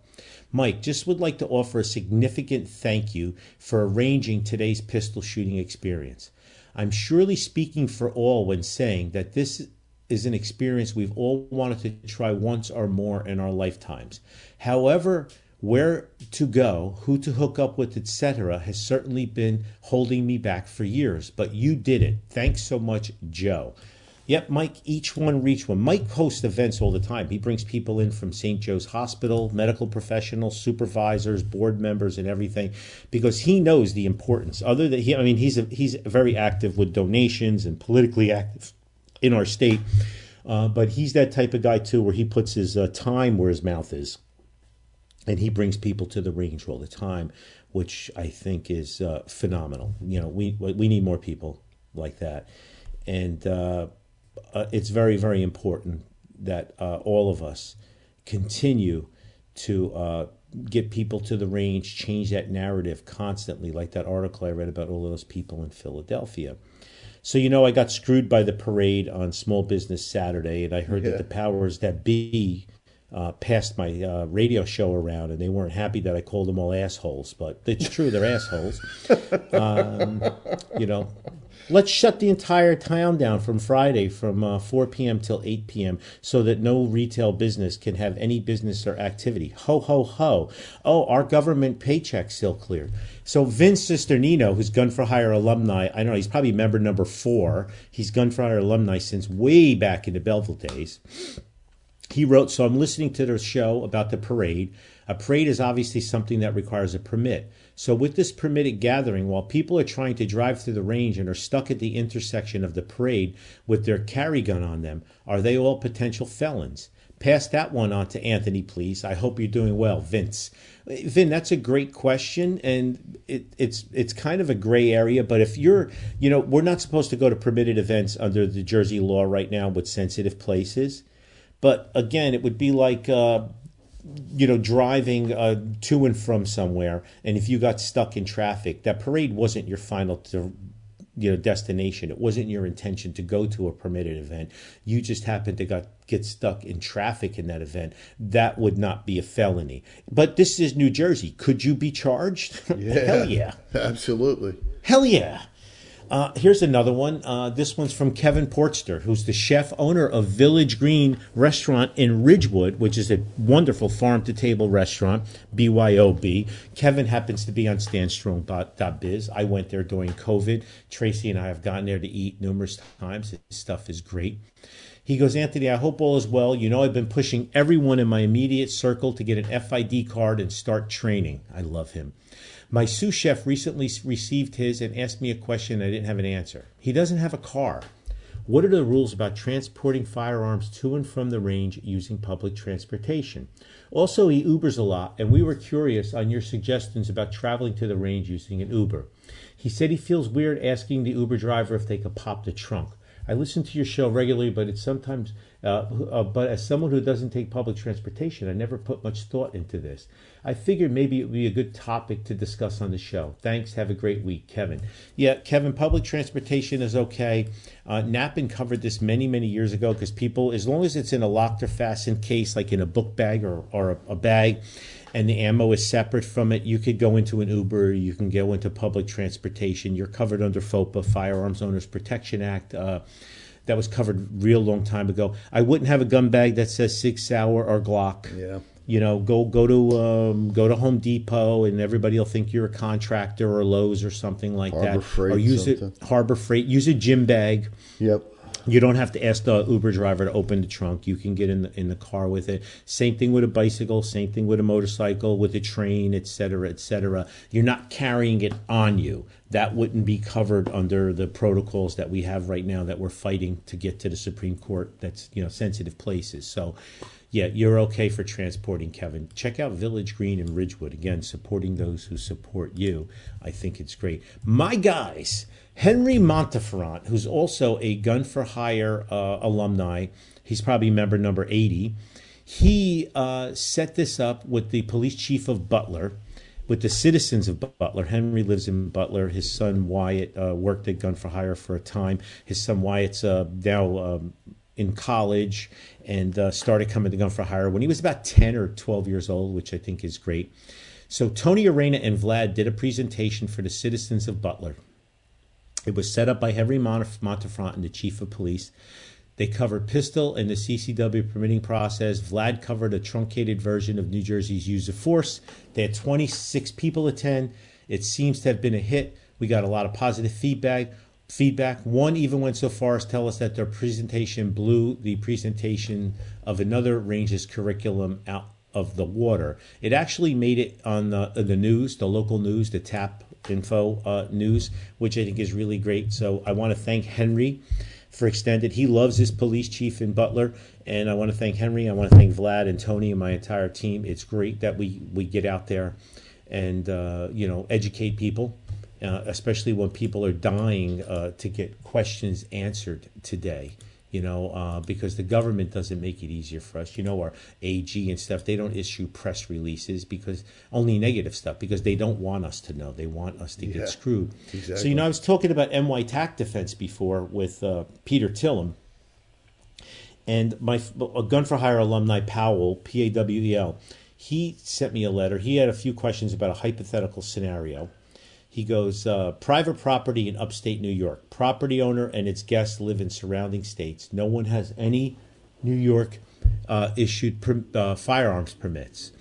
Mike, just would like to offer a significant thank you for arranging today's pistol shooting experience. I'm surely speaking for all when saying that this is an experience we've all wanted to try once or more in our lifetimes. However, where to go, who to hook up with, etc., has certainly been holding me back for years. But you did it. Thanks so much, Joe. Yep, Mike, each one reach one. Mike hosts events all the time. He brings people in from St. Joe's Hospital, medical professionals, supervisors, board members, and everything, because he knows the importance. Other than he, I mean, he's a, he's very active with donations and politically active in our state. Uh, but he's that type of guy too, where he puts his uh, time where his mouth is, and he brings people to the range all the time, which I think is uh, phenomenal. You know, we we need more people like that, and uh, uh, it's very, very important that uh, all of us continue to uh, get people to the range, change that narrative constantly, like that article I read about all those people in Philadelphia. So, you know, I got screwed by the parade on Small Business Saturday, and I heard yeah. that the powers that be uh, passed my uh, radio show around, and they weren't happy that I called them all assholes. But it's true, they're assholes. Um, you know, Let's shut the entire town down from Friday from uh, 4 p.m. till 8 p.m. so that no retail business can have any business or activity. Ho, ho, ho. Oh, our government paycheck still cleared. So Vince Cisternino, who's Gun for Hire alumni, I don't know, he's probably member number four. He's Gun for Hire alumni since way back in the Belleville days. He wrote, so I'm listening to the show about the parade. A parade is obviously something that requires a permit. So, with this permitted gathering, while people are trying to drive through the range and are stuck at the intersection of the parade with their carry gun on them, are they all potential felons? Pass that one on to Anthony, please. I hope you're doing well, Vince. Vin, that's a great question, and it, it's it's kind of a gray area. But if you're, you know, we're not supposed to go to permitted events under the Jersey law right now with sensitive places. But again, it would be like uh, you know, driving uh, to and from somewhere, and if you got stuck in traffic, that parade wasn't your final, to, you know, destination. It wasn't your intention to go to a permitted event. You just happened to got get stuck in traffic in that event. That would not be a felony. But this is New Jersey. Could you be charged? Yeah, Hell yeah, absolutely. Hell yeah. Uh, here's another one. Uh, this one's from Kevin Portster, who's the chef owner of Village Green Restaurant in Ridgewood, which is a wonderful farm to table restaurant, BYOB. Kevin happens to be on standstrong.biz. I went there during COVID. Tracy and I have gotten there to eat numerous times. His stuff is great. He goes, Anthony, I hope all is well. You know, I've been pushing everyone in my immediate circle to get an FID card and start training. I love him. My sous chef recently received his and asked me a question I didn't have an answer. He doesn't have a car. What are the rules about transporting firearms to and from the range using public transportation? Also, he Ubers a lot, and we were curious on your suggestions about traveling to the range using an Uber. He said he feels weird asking the Uber driver if they could pop the trunk. I listen to your show regularly, but it's sometimes, uh, uh, but as someone who doesn't take public transportation, I never put much thought into this. I figured maybe it would be a good topic to discuss on the show. Thanks. Have a great week, Kevin. Yeah, Kevin, public transportation is okay. Uh, Nappen covered this many, many years ago because people, as long as it's in a locked or fastened case, like in a book bag or, or a, a bag, and the ammo is separate from it, you could go into an Uber, you can go into public transportation. You're covered under FOPA, Firearms Owners Protection Act. Uh, that was covered real long time ago. I wouldn't have a gun bag that says Sig Sauer or Glock. Yeah. You know, go go to um, go to Home Depot, and everybody will think you're a contractor or Lowe's or something like Harbor that. Freight, or use something. it Harbor Freight. Use a gym bag. Yep. You don't have to ask the Uber driver to open the trunk. You can get in the, in the car with it. Same thing with a bicycle. Same thing with a motorcycle, with a train, etc., etc. You're not carrying it on you. That wouldn't be covered under the protocols that we have right now that we're fighting to get to the Supreme Court. That's you know sensitive places. So, yeah, you're okay for transporting Kevin. Check out Village Green and Ridgewood again, supporting those who support you. I think it's great. My guys. Henry Monteferrant, who's also a Gun for Hire uh, alumni, he's probably member number 80. He uh, set this up with the police chief of Butler, with the citizens of Butler. Henry lives in Butler. His son Wyatt uh, worked at Gun for Hire for a time. His son Wyatt's uh, now um, in college and uh, started coming to Gun for Hire when he was about 10 or 12 years old, which I think is great. So Tony Arena and Vlad did a presentation for the citizens of Butler. It was set up by Henry Monteferrant and the chief of police. They covered pistol and the CCW permitting process. Vlad covered a truncated version of New Jersey's use of force. They had 26 people attend. It seems to have been a hit. We got a lot of positive feedback. feedback. One even went so far as to tell us that their presentation blew the presentation of another range's curriculum out of the water. It actually made it on the the news, the local news, the TAP info uh, news, which I think is really great. So I want to thank Henry for extended. He loves his police chief in Butler, and I want to thank Henry. I want to thank Vlad and Tony and my entire team. It's great that we we get out there and uh, you know educate people. Uh, especially when people are dying uh, to get questions answered today you know, uh, because the government doesn't make it easier for us. You know, our AG and stuff, they don't issue press releases because only negative stuff because they don't want us to know. They want us to Yeah, get screwed. exactly. So, you know, I was talking about NY TAC defense before with uh, Peter Tilem. And my a Gun for Hire alumni, Powell, P A W E L, he sent me a letter. He had a few questions about a hypothetical scenario. He goes, uh, private property in upstate New York. Property owner and its guests live in surrounding states. No one has any New York uh, issued per, uh, firearms permits.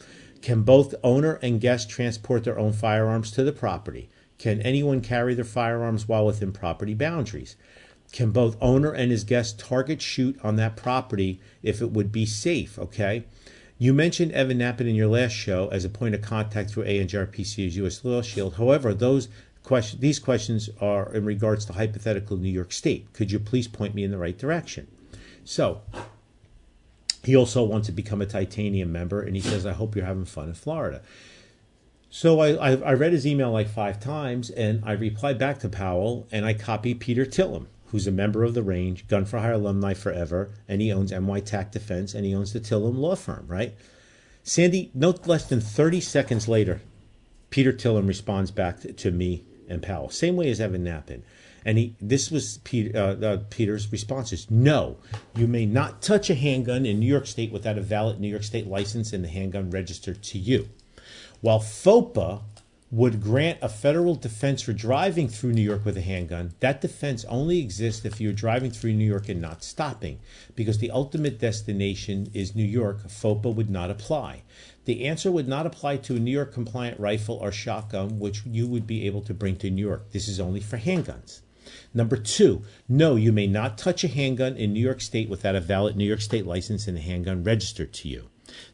Can both owner and guest transport their own firearms to the property? Can anyone carry their firearms while within property boundaries? Can both owner and his guest target shoot on that property if it would be safe? Okay. You mentioned Evan Nappen in your last show as a point of contact through ANJRPC's U.S. Law Shield. However, those question, these questions are in regards to hypothetical New York State. Could you please point me in the right direction? So, he also wants to become a titanium member, and he says, I hope you're having fun in Florida. So I, I, I read his email like five times, and I replied back to Powell, and I copied Peter Tilem, who's a member of the range, Gun for Hire alumni forever, and he owns NY TAC Defense, and he owns the Tilem Law Firm, right? Sandy, no less than 30 seconds later, Peter Tilem responds back to, me and Powell, same way as Evan Nappen. And he, this was Peter, uh, uh, Peter's responses. No, you may not touch a handgun in New York State without a valid New York State license and the handgun registered to you. While FOPA would grant a federal defense for driving through New York with a handgun, that defense only exists if you're driving through New York and not stopping. Because the ultimate destination is New York, FOPA would not apply. The answer would not apply to a New York compliant rifle or shotgun, which you would be able to bring to New York. This is only for handguns. Number two, no, you may not touch a handgun in New York State without a valid New York State license and a handgun registered to you.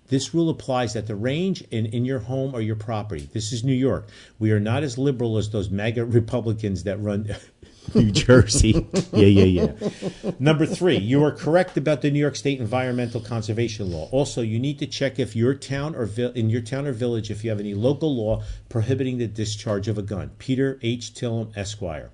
This rule applies at the range and in your home or your property. This is New York. We are not as liberal as those MAGA Republicans that run New Jersey. yeah, yeah, yeah. Number three, you are correct about the New York State Environmental Conservation Law. Also, you need to check if your town or vi- in your town or village if you have any local law prohibiting the discharge of a gun. Peter H. Tilem, Esquire.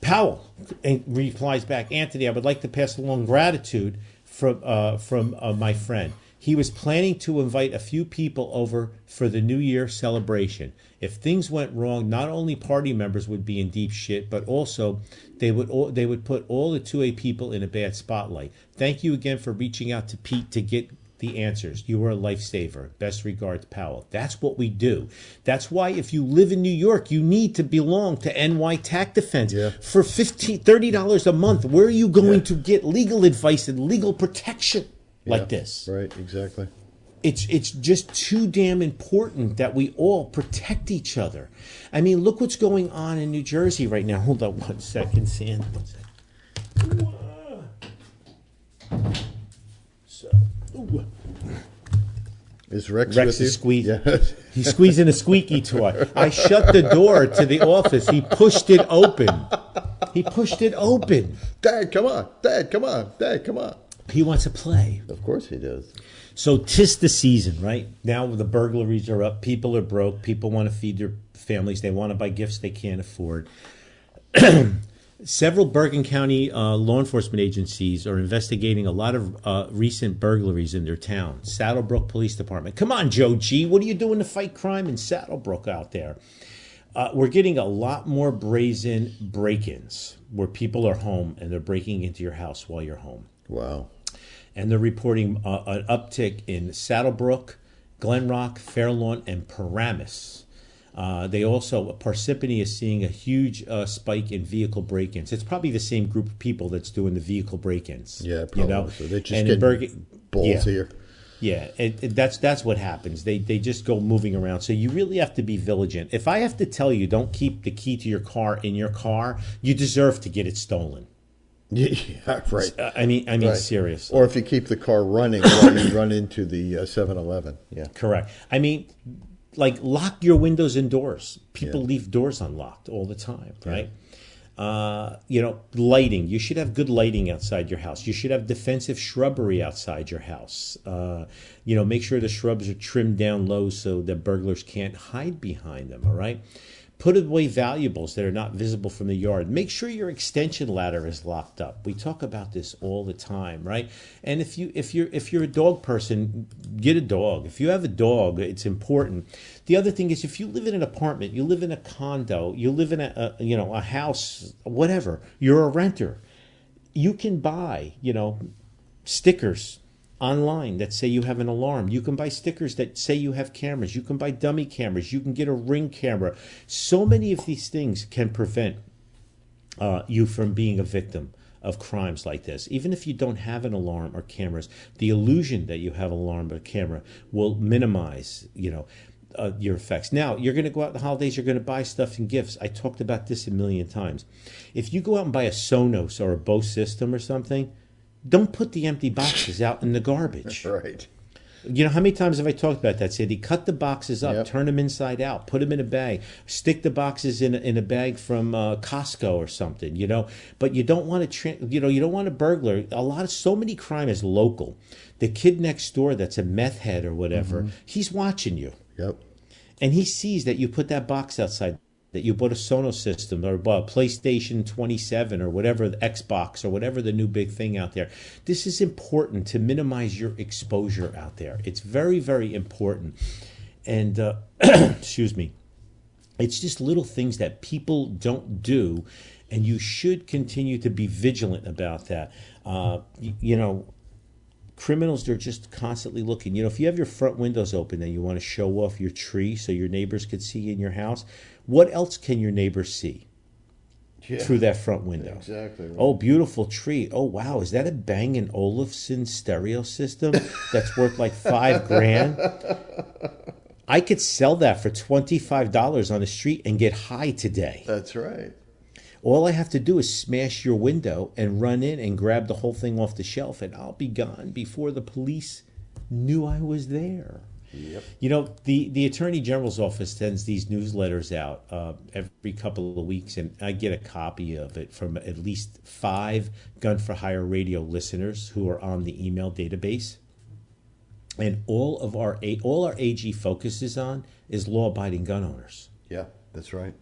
Powell and replies back, Anthony, I would like to pass along gratitude from uh, from uh, my friend. He was planning to invite a few people over for the New Year celebration. If things went wrong, not only party members would be in deep shit, but also they would all, they would put all the 2A people in a bad spotlight. Thank you again for reaching out to Pete to get the answers. You were a lifesaver. Best regards, Powell. That's what we do. That's why if you live in New York, you need to belong to NY TAC Defense. Yeah. For $15, $30 a month, where are you going Yeah. to get legal advice and legal protection like this? Right, exactly. It's it's just too damn important that we all protect each other. I mean, look what's going on in New Jersey right now. Hold on one second, Sam. One second. So, ooh. Is Rex, Rex with you? is squeezing. Yeah. He's squeezing a squeaky toy. I shut the door to the office. He pushed it open. He pushed it open. Dad, come on. Dad, come on. Dad, come on. He wants to play. Of course he does. So tis the season, right? Now the burglaries are up. People are broke. People want to feed their families. They want to buy gifts they can't afford. Several Bergen County uh, law enforcement agencies are investigating a lot of uh, recent burglaries in their town. Saddlebrook Police Department. Come on, Joe G. What are you doing to fight crime in Saddlebrook out there? Uh, we're getting a lot more brazen break ins where people are home and they're breaking into your house while you're home Wow. And they're reporting uh, an uptick in Saddlebrook, Glen Rock, Fairlawn, and Paramus. Uh, they also Parsippany is seeing a huge uh, spike in vehicle break-ins. It's probably the same group of people that's doing the vehicle break-ins. Yeah, you probably. know. So they're just getting Bergen- balls yeah. here. Yeah, it, it, that's that's what happens. They they just go moving around. So you really have to be vigilant. If I have to tell you, don't keep the key to your car in your car, you deserve to get it stolen. Yeah, right. Uh, I mean, I mean, Right. seriously. Or if you keep the car running while you run into the uh, 7-Eleven. Yeah. Correct. I mean, like lock your windows and doors. People Yeah. leave doors unlocked all the time, right? Uh, you know, lighting. You should have good lighting outside your house. You should have defensive shrubbery outside your house. Uh, you know, make sure the shrubs are trimmed down low so that burglars can't hide behind them. All right. Put away valuables that are not visible from the yard. Make sure your extension ladder is locked up. We talk about this all the time, right? And if you if you're if you're a dog person, get a dog. If you have a dog, it's important. The other thing is if you live in an apartment, you live in a condo, you live in a, a you know a house, whatever. You're a renter. You can buy you know stickers online that say you have an alarm. You can buy stickers that say you have cameras. You can buy dummy cameras. You can get a ring camera. So many of these things can prevent uh, you from being a victim of crimes like this. Even if you don't have an alarm or cameras, the illusion that you have an alarm or camera will minimize, you know, uh, your effects. Now, you're going to go out the holidays, you're going to buy stuff and gifts. I talked about this a million times. If you go out and buy a Sonos or a Bose system or something, don't put the empty boxes out in the garbage. Right. You know, how many times have I talked about that, Sandy? Cut the boxes up, Yep. turn them inside out, put them in a bag, stick the boxes in a, in a bag from uh, Costco or something, you know. But you don't want to, tra- you know, you don't want a burglar. A lot of, so many crime is local. The kid next door that's a meth head or whatever, he's watching you Yep. and he sees that you put that box outside that you bought a Sonos system or bought a PlayStation 27 or whatever the Xbox or whatever the new big thing out there. This is important to minimize your exposure out there. It's very very important. And uh, excuse me. It's just little things that people don't do and you should continue to be vigilant about that. Uh, you, you know, criminals they're just constantly looking you know if you have your front windows open and you want to show off your tree so your neighbors could see in your house what else can your neighbors see Yeah. through that front window Exactly. Right. oh beautiful tree oh wow is that a bang and olufsen stereo system that's worth like five grand i could sell that for $25 on the street and get high today That's right. all I have to do is smash your window and run in and grab the whole thing off the shelf, and I'll be gone before the police knew I was there. Yep. You know, the, the Attorney General's office sends these newsletters out uh, every couple of weeks, and I get a copy of it from at least five Gun for Hire radio listeners who are on the email database. And all of our all our AG focuses on is law-abiding gun owners. Yeah, that's right.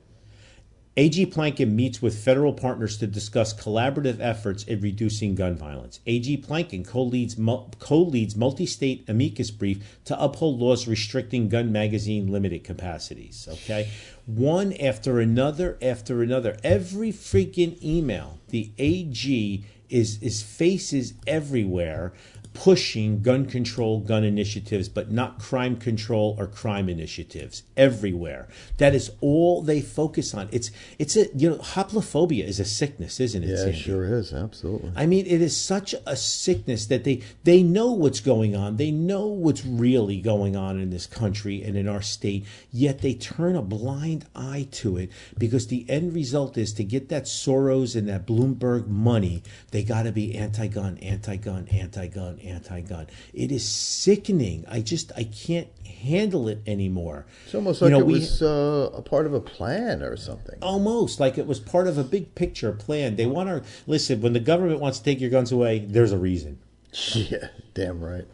AG Platkin meets with federal partners to discuss collaborative efforts in reducing gun violence. AG Platkin co-leads, co-leads multi-state amicus brief to uphold laws restricting gun magazine limited capacities. Okay, one after another after another. Every freaking email, the AG is is faces everywhere pushing gun control, gun initiatives, but not crime control or crime initiatives everywhere. That is all they focus on. It's it's a you know hoplophobia is a sickness, isn't it? Yeah, Sandy? it sure is. Absolutely. I mean, it is such a sickness that they they know what's going on. They know what's really going on in this country and in our state. Yet they turn a blind eye to it because the end result is to get that Soros and that Bloomberg money. They got to be anti-gun, anti-gun, anti-gun, anti-gun. It is sickening. I just I can't handle it anymore. It's almost You like know, it we- was uh, a part of a plan or something. almost like it was part of a big picture plan. They want to listen when the government wants to take your guns away. There's a reason. Yeah, damn right.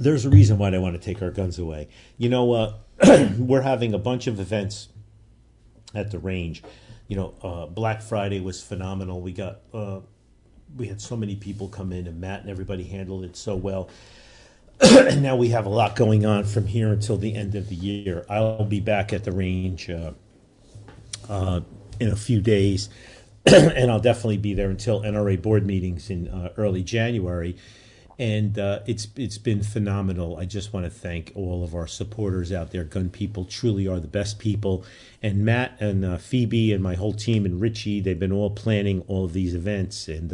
There's a reason why they want to take our guns away. You know, uh, we're having a bunch of events at the range. You know, uh, Black Friday was phenomenal. We got uh, we had so many people come in, and Matt and everybody handled it so well. and now we have a lot going on from here until the end of the year. I'll be back at the range uh, uh, in a few days, and I'll definitely be there until NRA board meetings in uh, early January. And uh, it's it's been phenomenal. I just want to thank all of our supporters out there. Gun people truly are the best people. And Matt and uh, Phoebe and my whole team and Richie, they've been all planning all of these events and.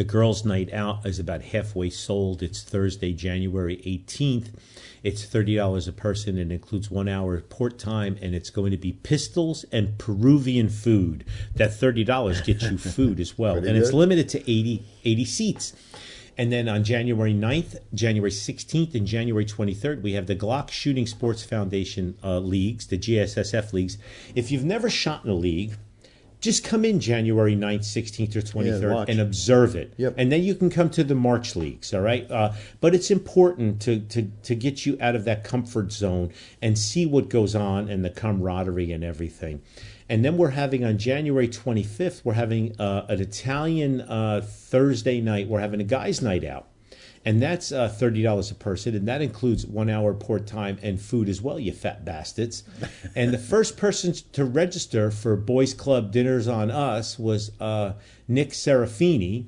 The girls' night out is about halfway sold. It's Thursday, January 18th. It's $30 a person and includes one hour of port time, and it's going to be pistols and Peruvian food. That $30 gets you food as well. and it's limited to 80, 80 seats. And then on January 9th, January 16th, and January 23rd, we have the Glock Shooting Sports Foundation uh, leagues, the GSSF leagues. If you've never shot in a league, just come in January 9th, 16th, or 23rd watch. and observe it. Yep. And then you can come to the March leagues, all right? Uh, but it's important to, to, to get you out of that comfort zone and see what goes on and the camaraderie and everything. And then we're having on January 25th, we're having uh, an Italian uh, Thursday night. We're having a guys' night out. And that's uh, $30 a person. And that includes one hour port time and food as well, you fat bastards. and the first person to register for Boys Club Dinners on Us was uh, Nick Serafini.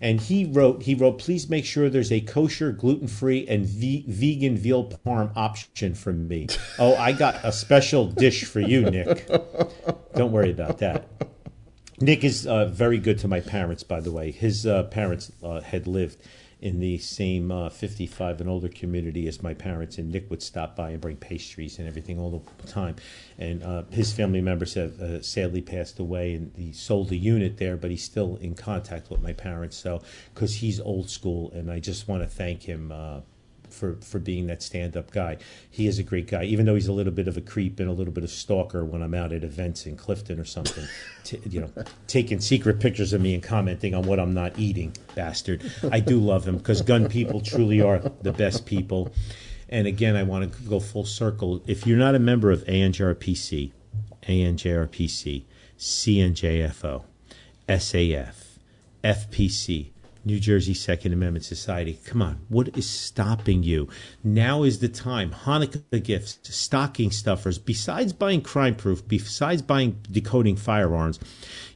And he wrote, he wrote, please make sure there's a kosher, gluten free, and ve- vegan veal parm option for me. Oh, I got a special dish for you, Nick. Don't worry about that. Nick is uh, very good to my parents, by the way. His uh, parents uh, had lived in the same uh, 55 and older community as my parents, and Nick would stop by and bring pastries and everything all the time. And uh, his family members have uh, sadly passed away, and he sold the unit there, but he's still in contact with my parents. So, because he's old school, and I just want to thank him. For for being that stand up guy. He is a great guy, even though he's a little bit of a creep and a little bit of a stalker when I'm out at events in Clifton or something. T- you know, taking secret pictures of me and commenting on what I'm not eating, bastard. I do love him because gun people truly are the best people. And again, I want to go full circle. If you're not a member of ANJRPC, ANJRPC, CNJFO, SAF, FPC, New Jersey Second Amendment Society. Come on, what is stopping you? Now is the time. Hanukkah gifts, stocking stuffers, besides buying crime proof, besides buying decoding firearms,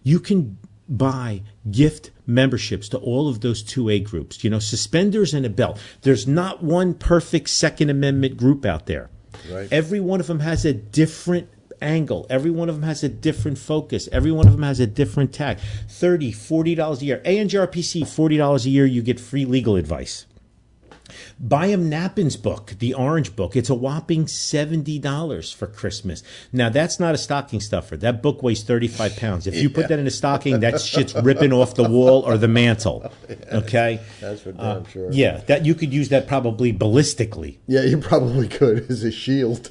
you can buy gift memberships to all of those 2A groups. You know, suspenders and a belt. There's not one perfect Second Amendment group out there. Right. Every one of them has a different angle. Every one of them has a different focus. Every one of them has a different tag. $30, $40 a year. ANJRPC, $40 a year, you get free legal advice. Buy him Nappen's book, the orange book. It's a whopping $70 for Christmas. Now, that's not a stocking stuffer. That book weighs 35 pounds. If you put that in a stocking, that shit's ripping off the wall or the mantle. Okay? That's for uh, damn sure. Yeah, that you could use that probably ballistically. Yeah, you probably could as a shield.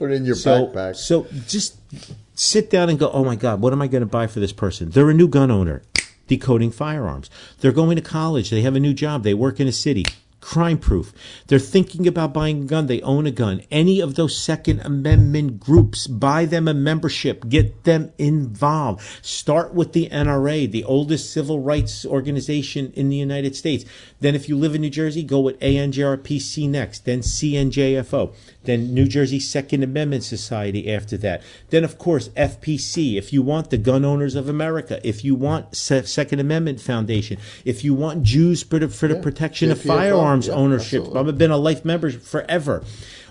Put it in your So, backpack. so just sit down and go, oh my God, what am I going to buy for this person? They're a new gun owner, decoding firearms. They're going to college. They have a new job. They work in a city. Crime proof. They're thinking about buying a gun. They own a gun. Any of those Second Amendment groups, buy them a membership. Get them involved. Start with the NRA, the oldest civil rights organization in the United States. Then, if you live in New Jersey, go with ANJRPC next. Then CNJFO. Then New Jersey Second Amendment Society after that. Then, of course, FPC. If you want the Gun Owners of America, if you want Se- Second Amendment Foundation, if you want Jews for the, for the Yeah. protection of JPFO. Firearms Yeah, ownership, absolutely. I've been a life member forever.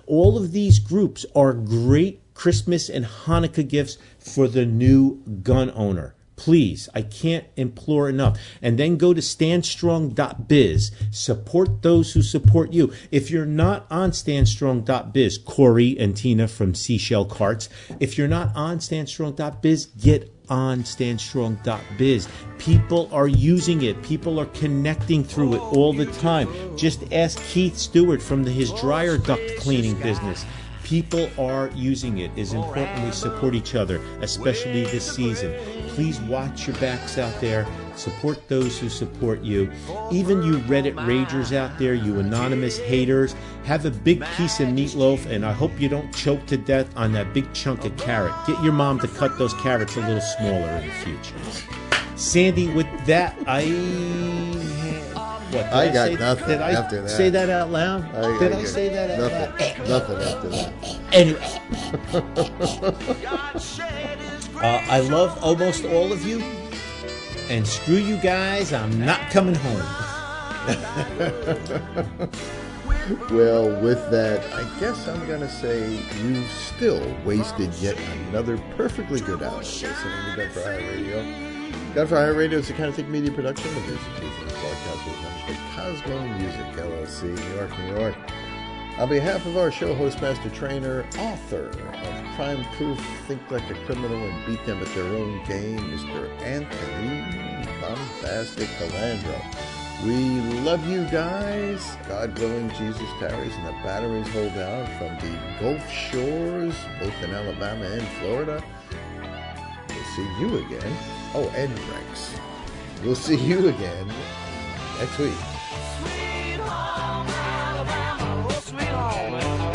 All of these groups are great Christmas and Hanukkah gifts for the new gun owner. Please, I can't implore enough. And then go to standstrong.biz. Support those who support you. If you're not on standstrong.biz, Corey and Tina from Seashell Carts, if you're not on standstrong.biz, get on standstrong.biz. People are using it. People are connecting through it all the time. Just ask Keith Stewart from the, his dryer duct cleaning business. People are using it. Is important we support each other, especially this season. Please watch your backs out there. Support those who support you. Even you Reddit ragers out there, you anonymous haters, have a big piece of meatloaf, and I hope you don't choke to death on that big chunk of carrot. Get your mom to cut those carrots a little smaller in the future. Sandy, with that, I. What, did I got say, nothing Did I after that. say that out loud? I- did I I, say that out loud? nothing, nothing after that. Anyway, uh, I love almost all of you, and screw you guys, I'm not coming home. Well, with that, I guess I'm going to say you've still wasted yet another perfectly good hour listening to Gun for Radio. Gun for Hire Radio is a Kind of Think Media production. The music this broadcast by Cosmo Music LLC, New York, New York. On behalf of our show host, master trainer, author of Crime Proof, Think Like a Criminal and Beat Them at Their Own Game, Mr. Anthony Bombastic Colandro. We love you guys. God willing, Jesus tarries and the batteries hold out from the Gulf Shores, both in Alabama and Florida. We'll see you again. Oh, and Rex. We'll see you again next week. Oh,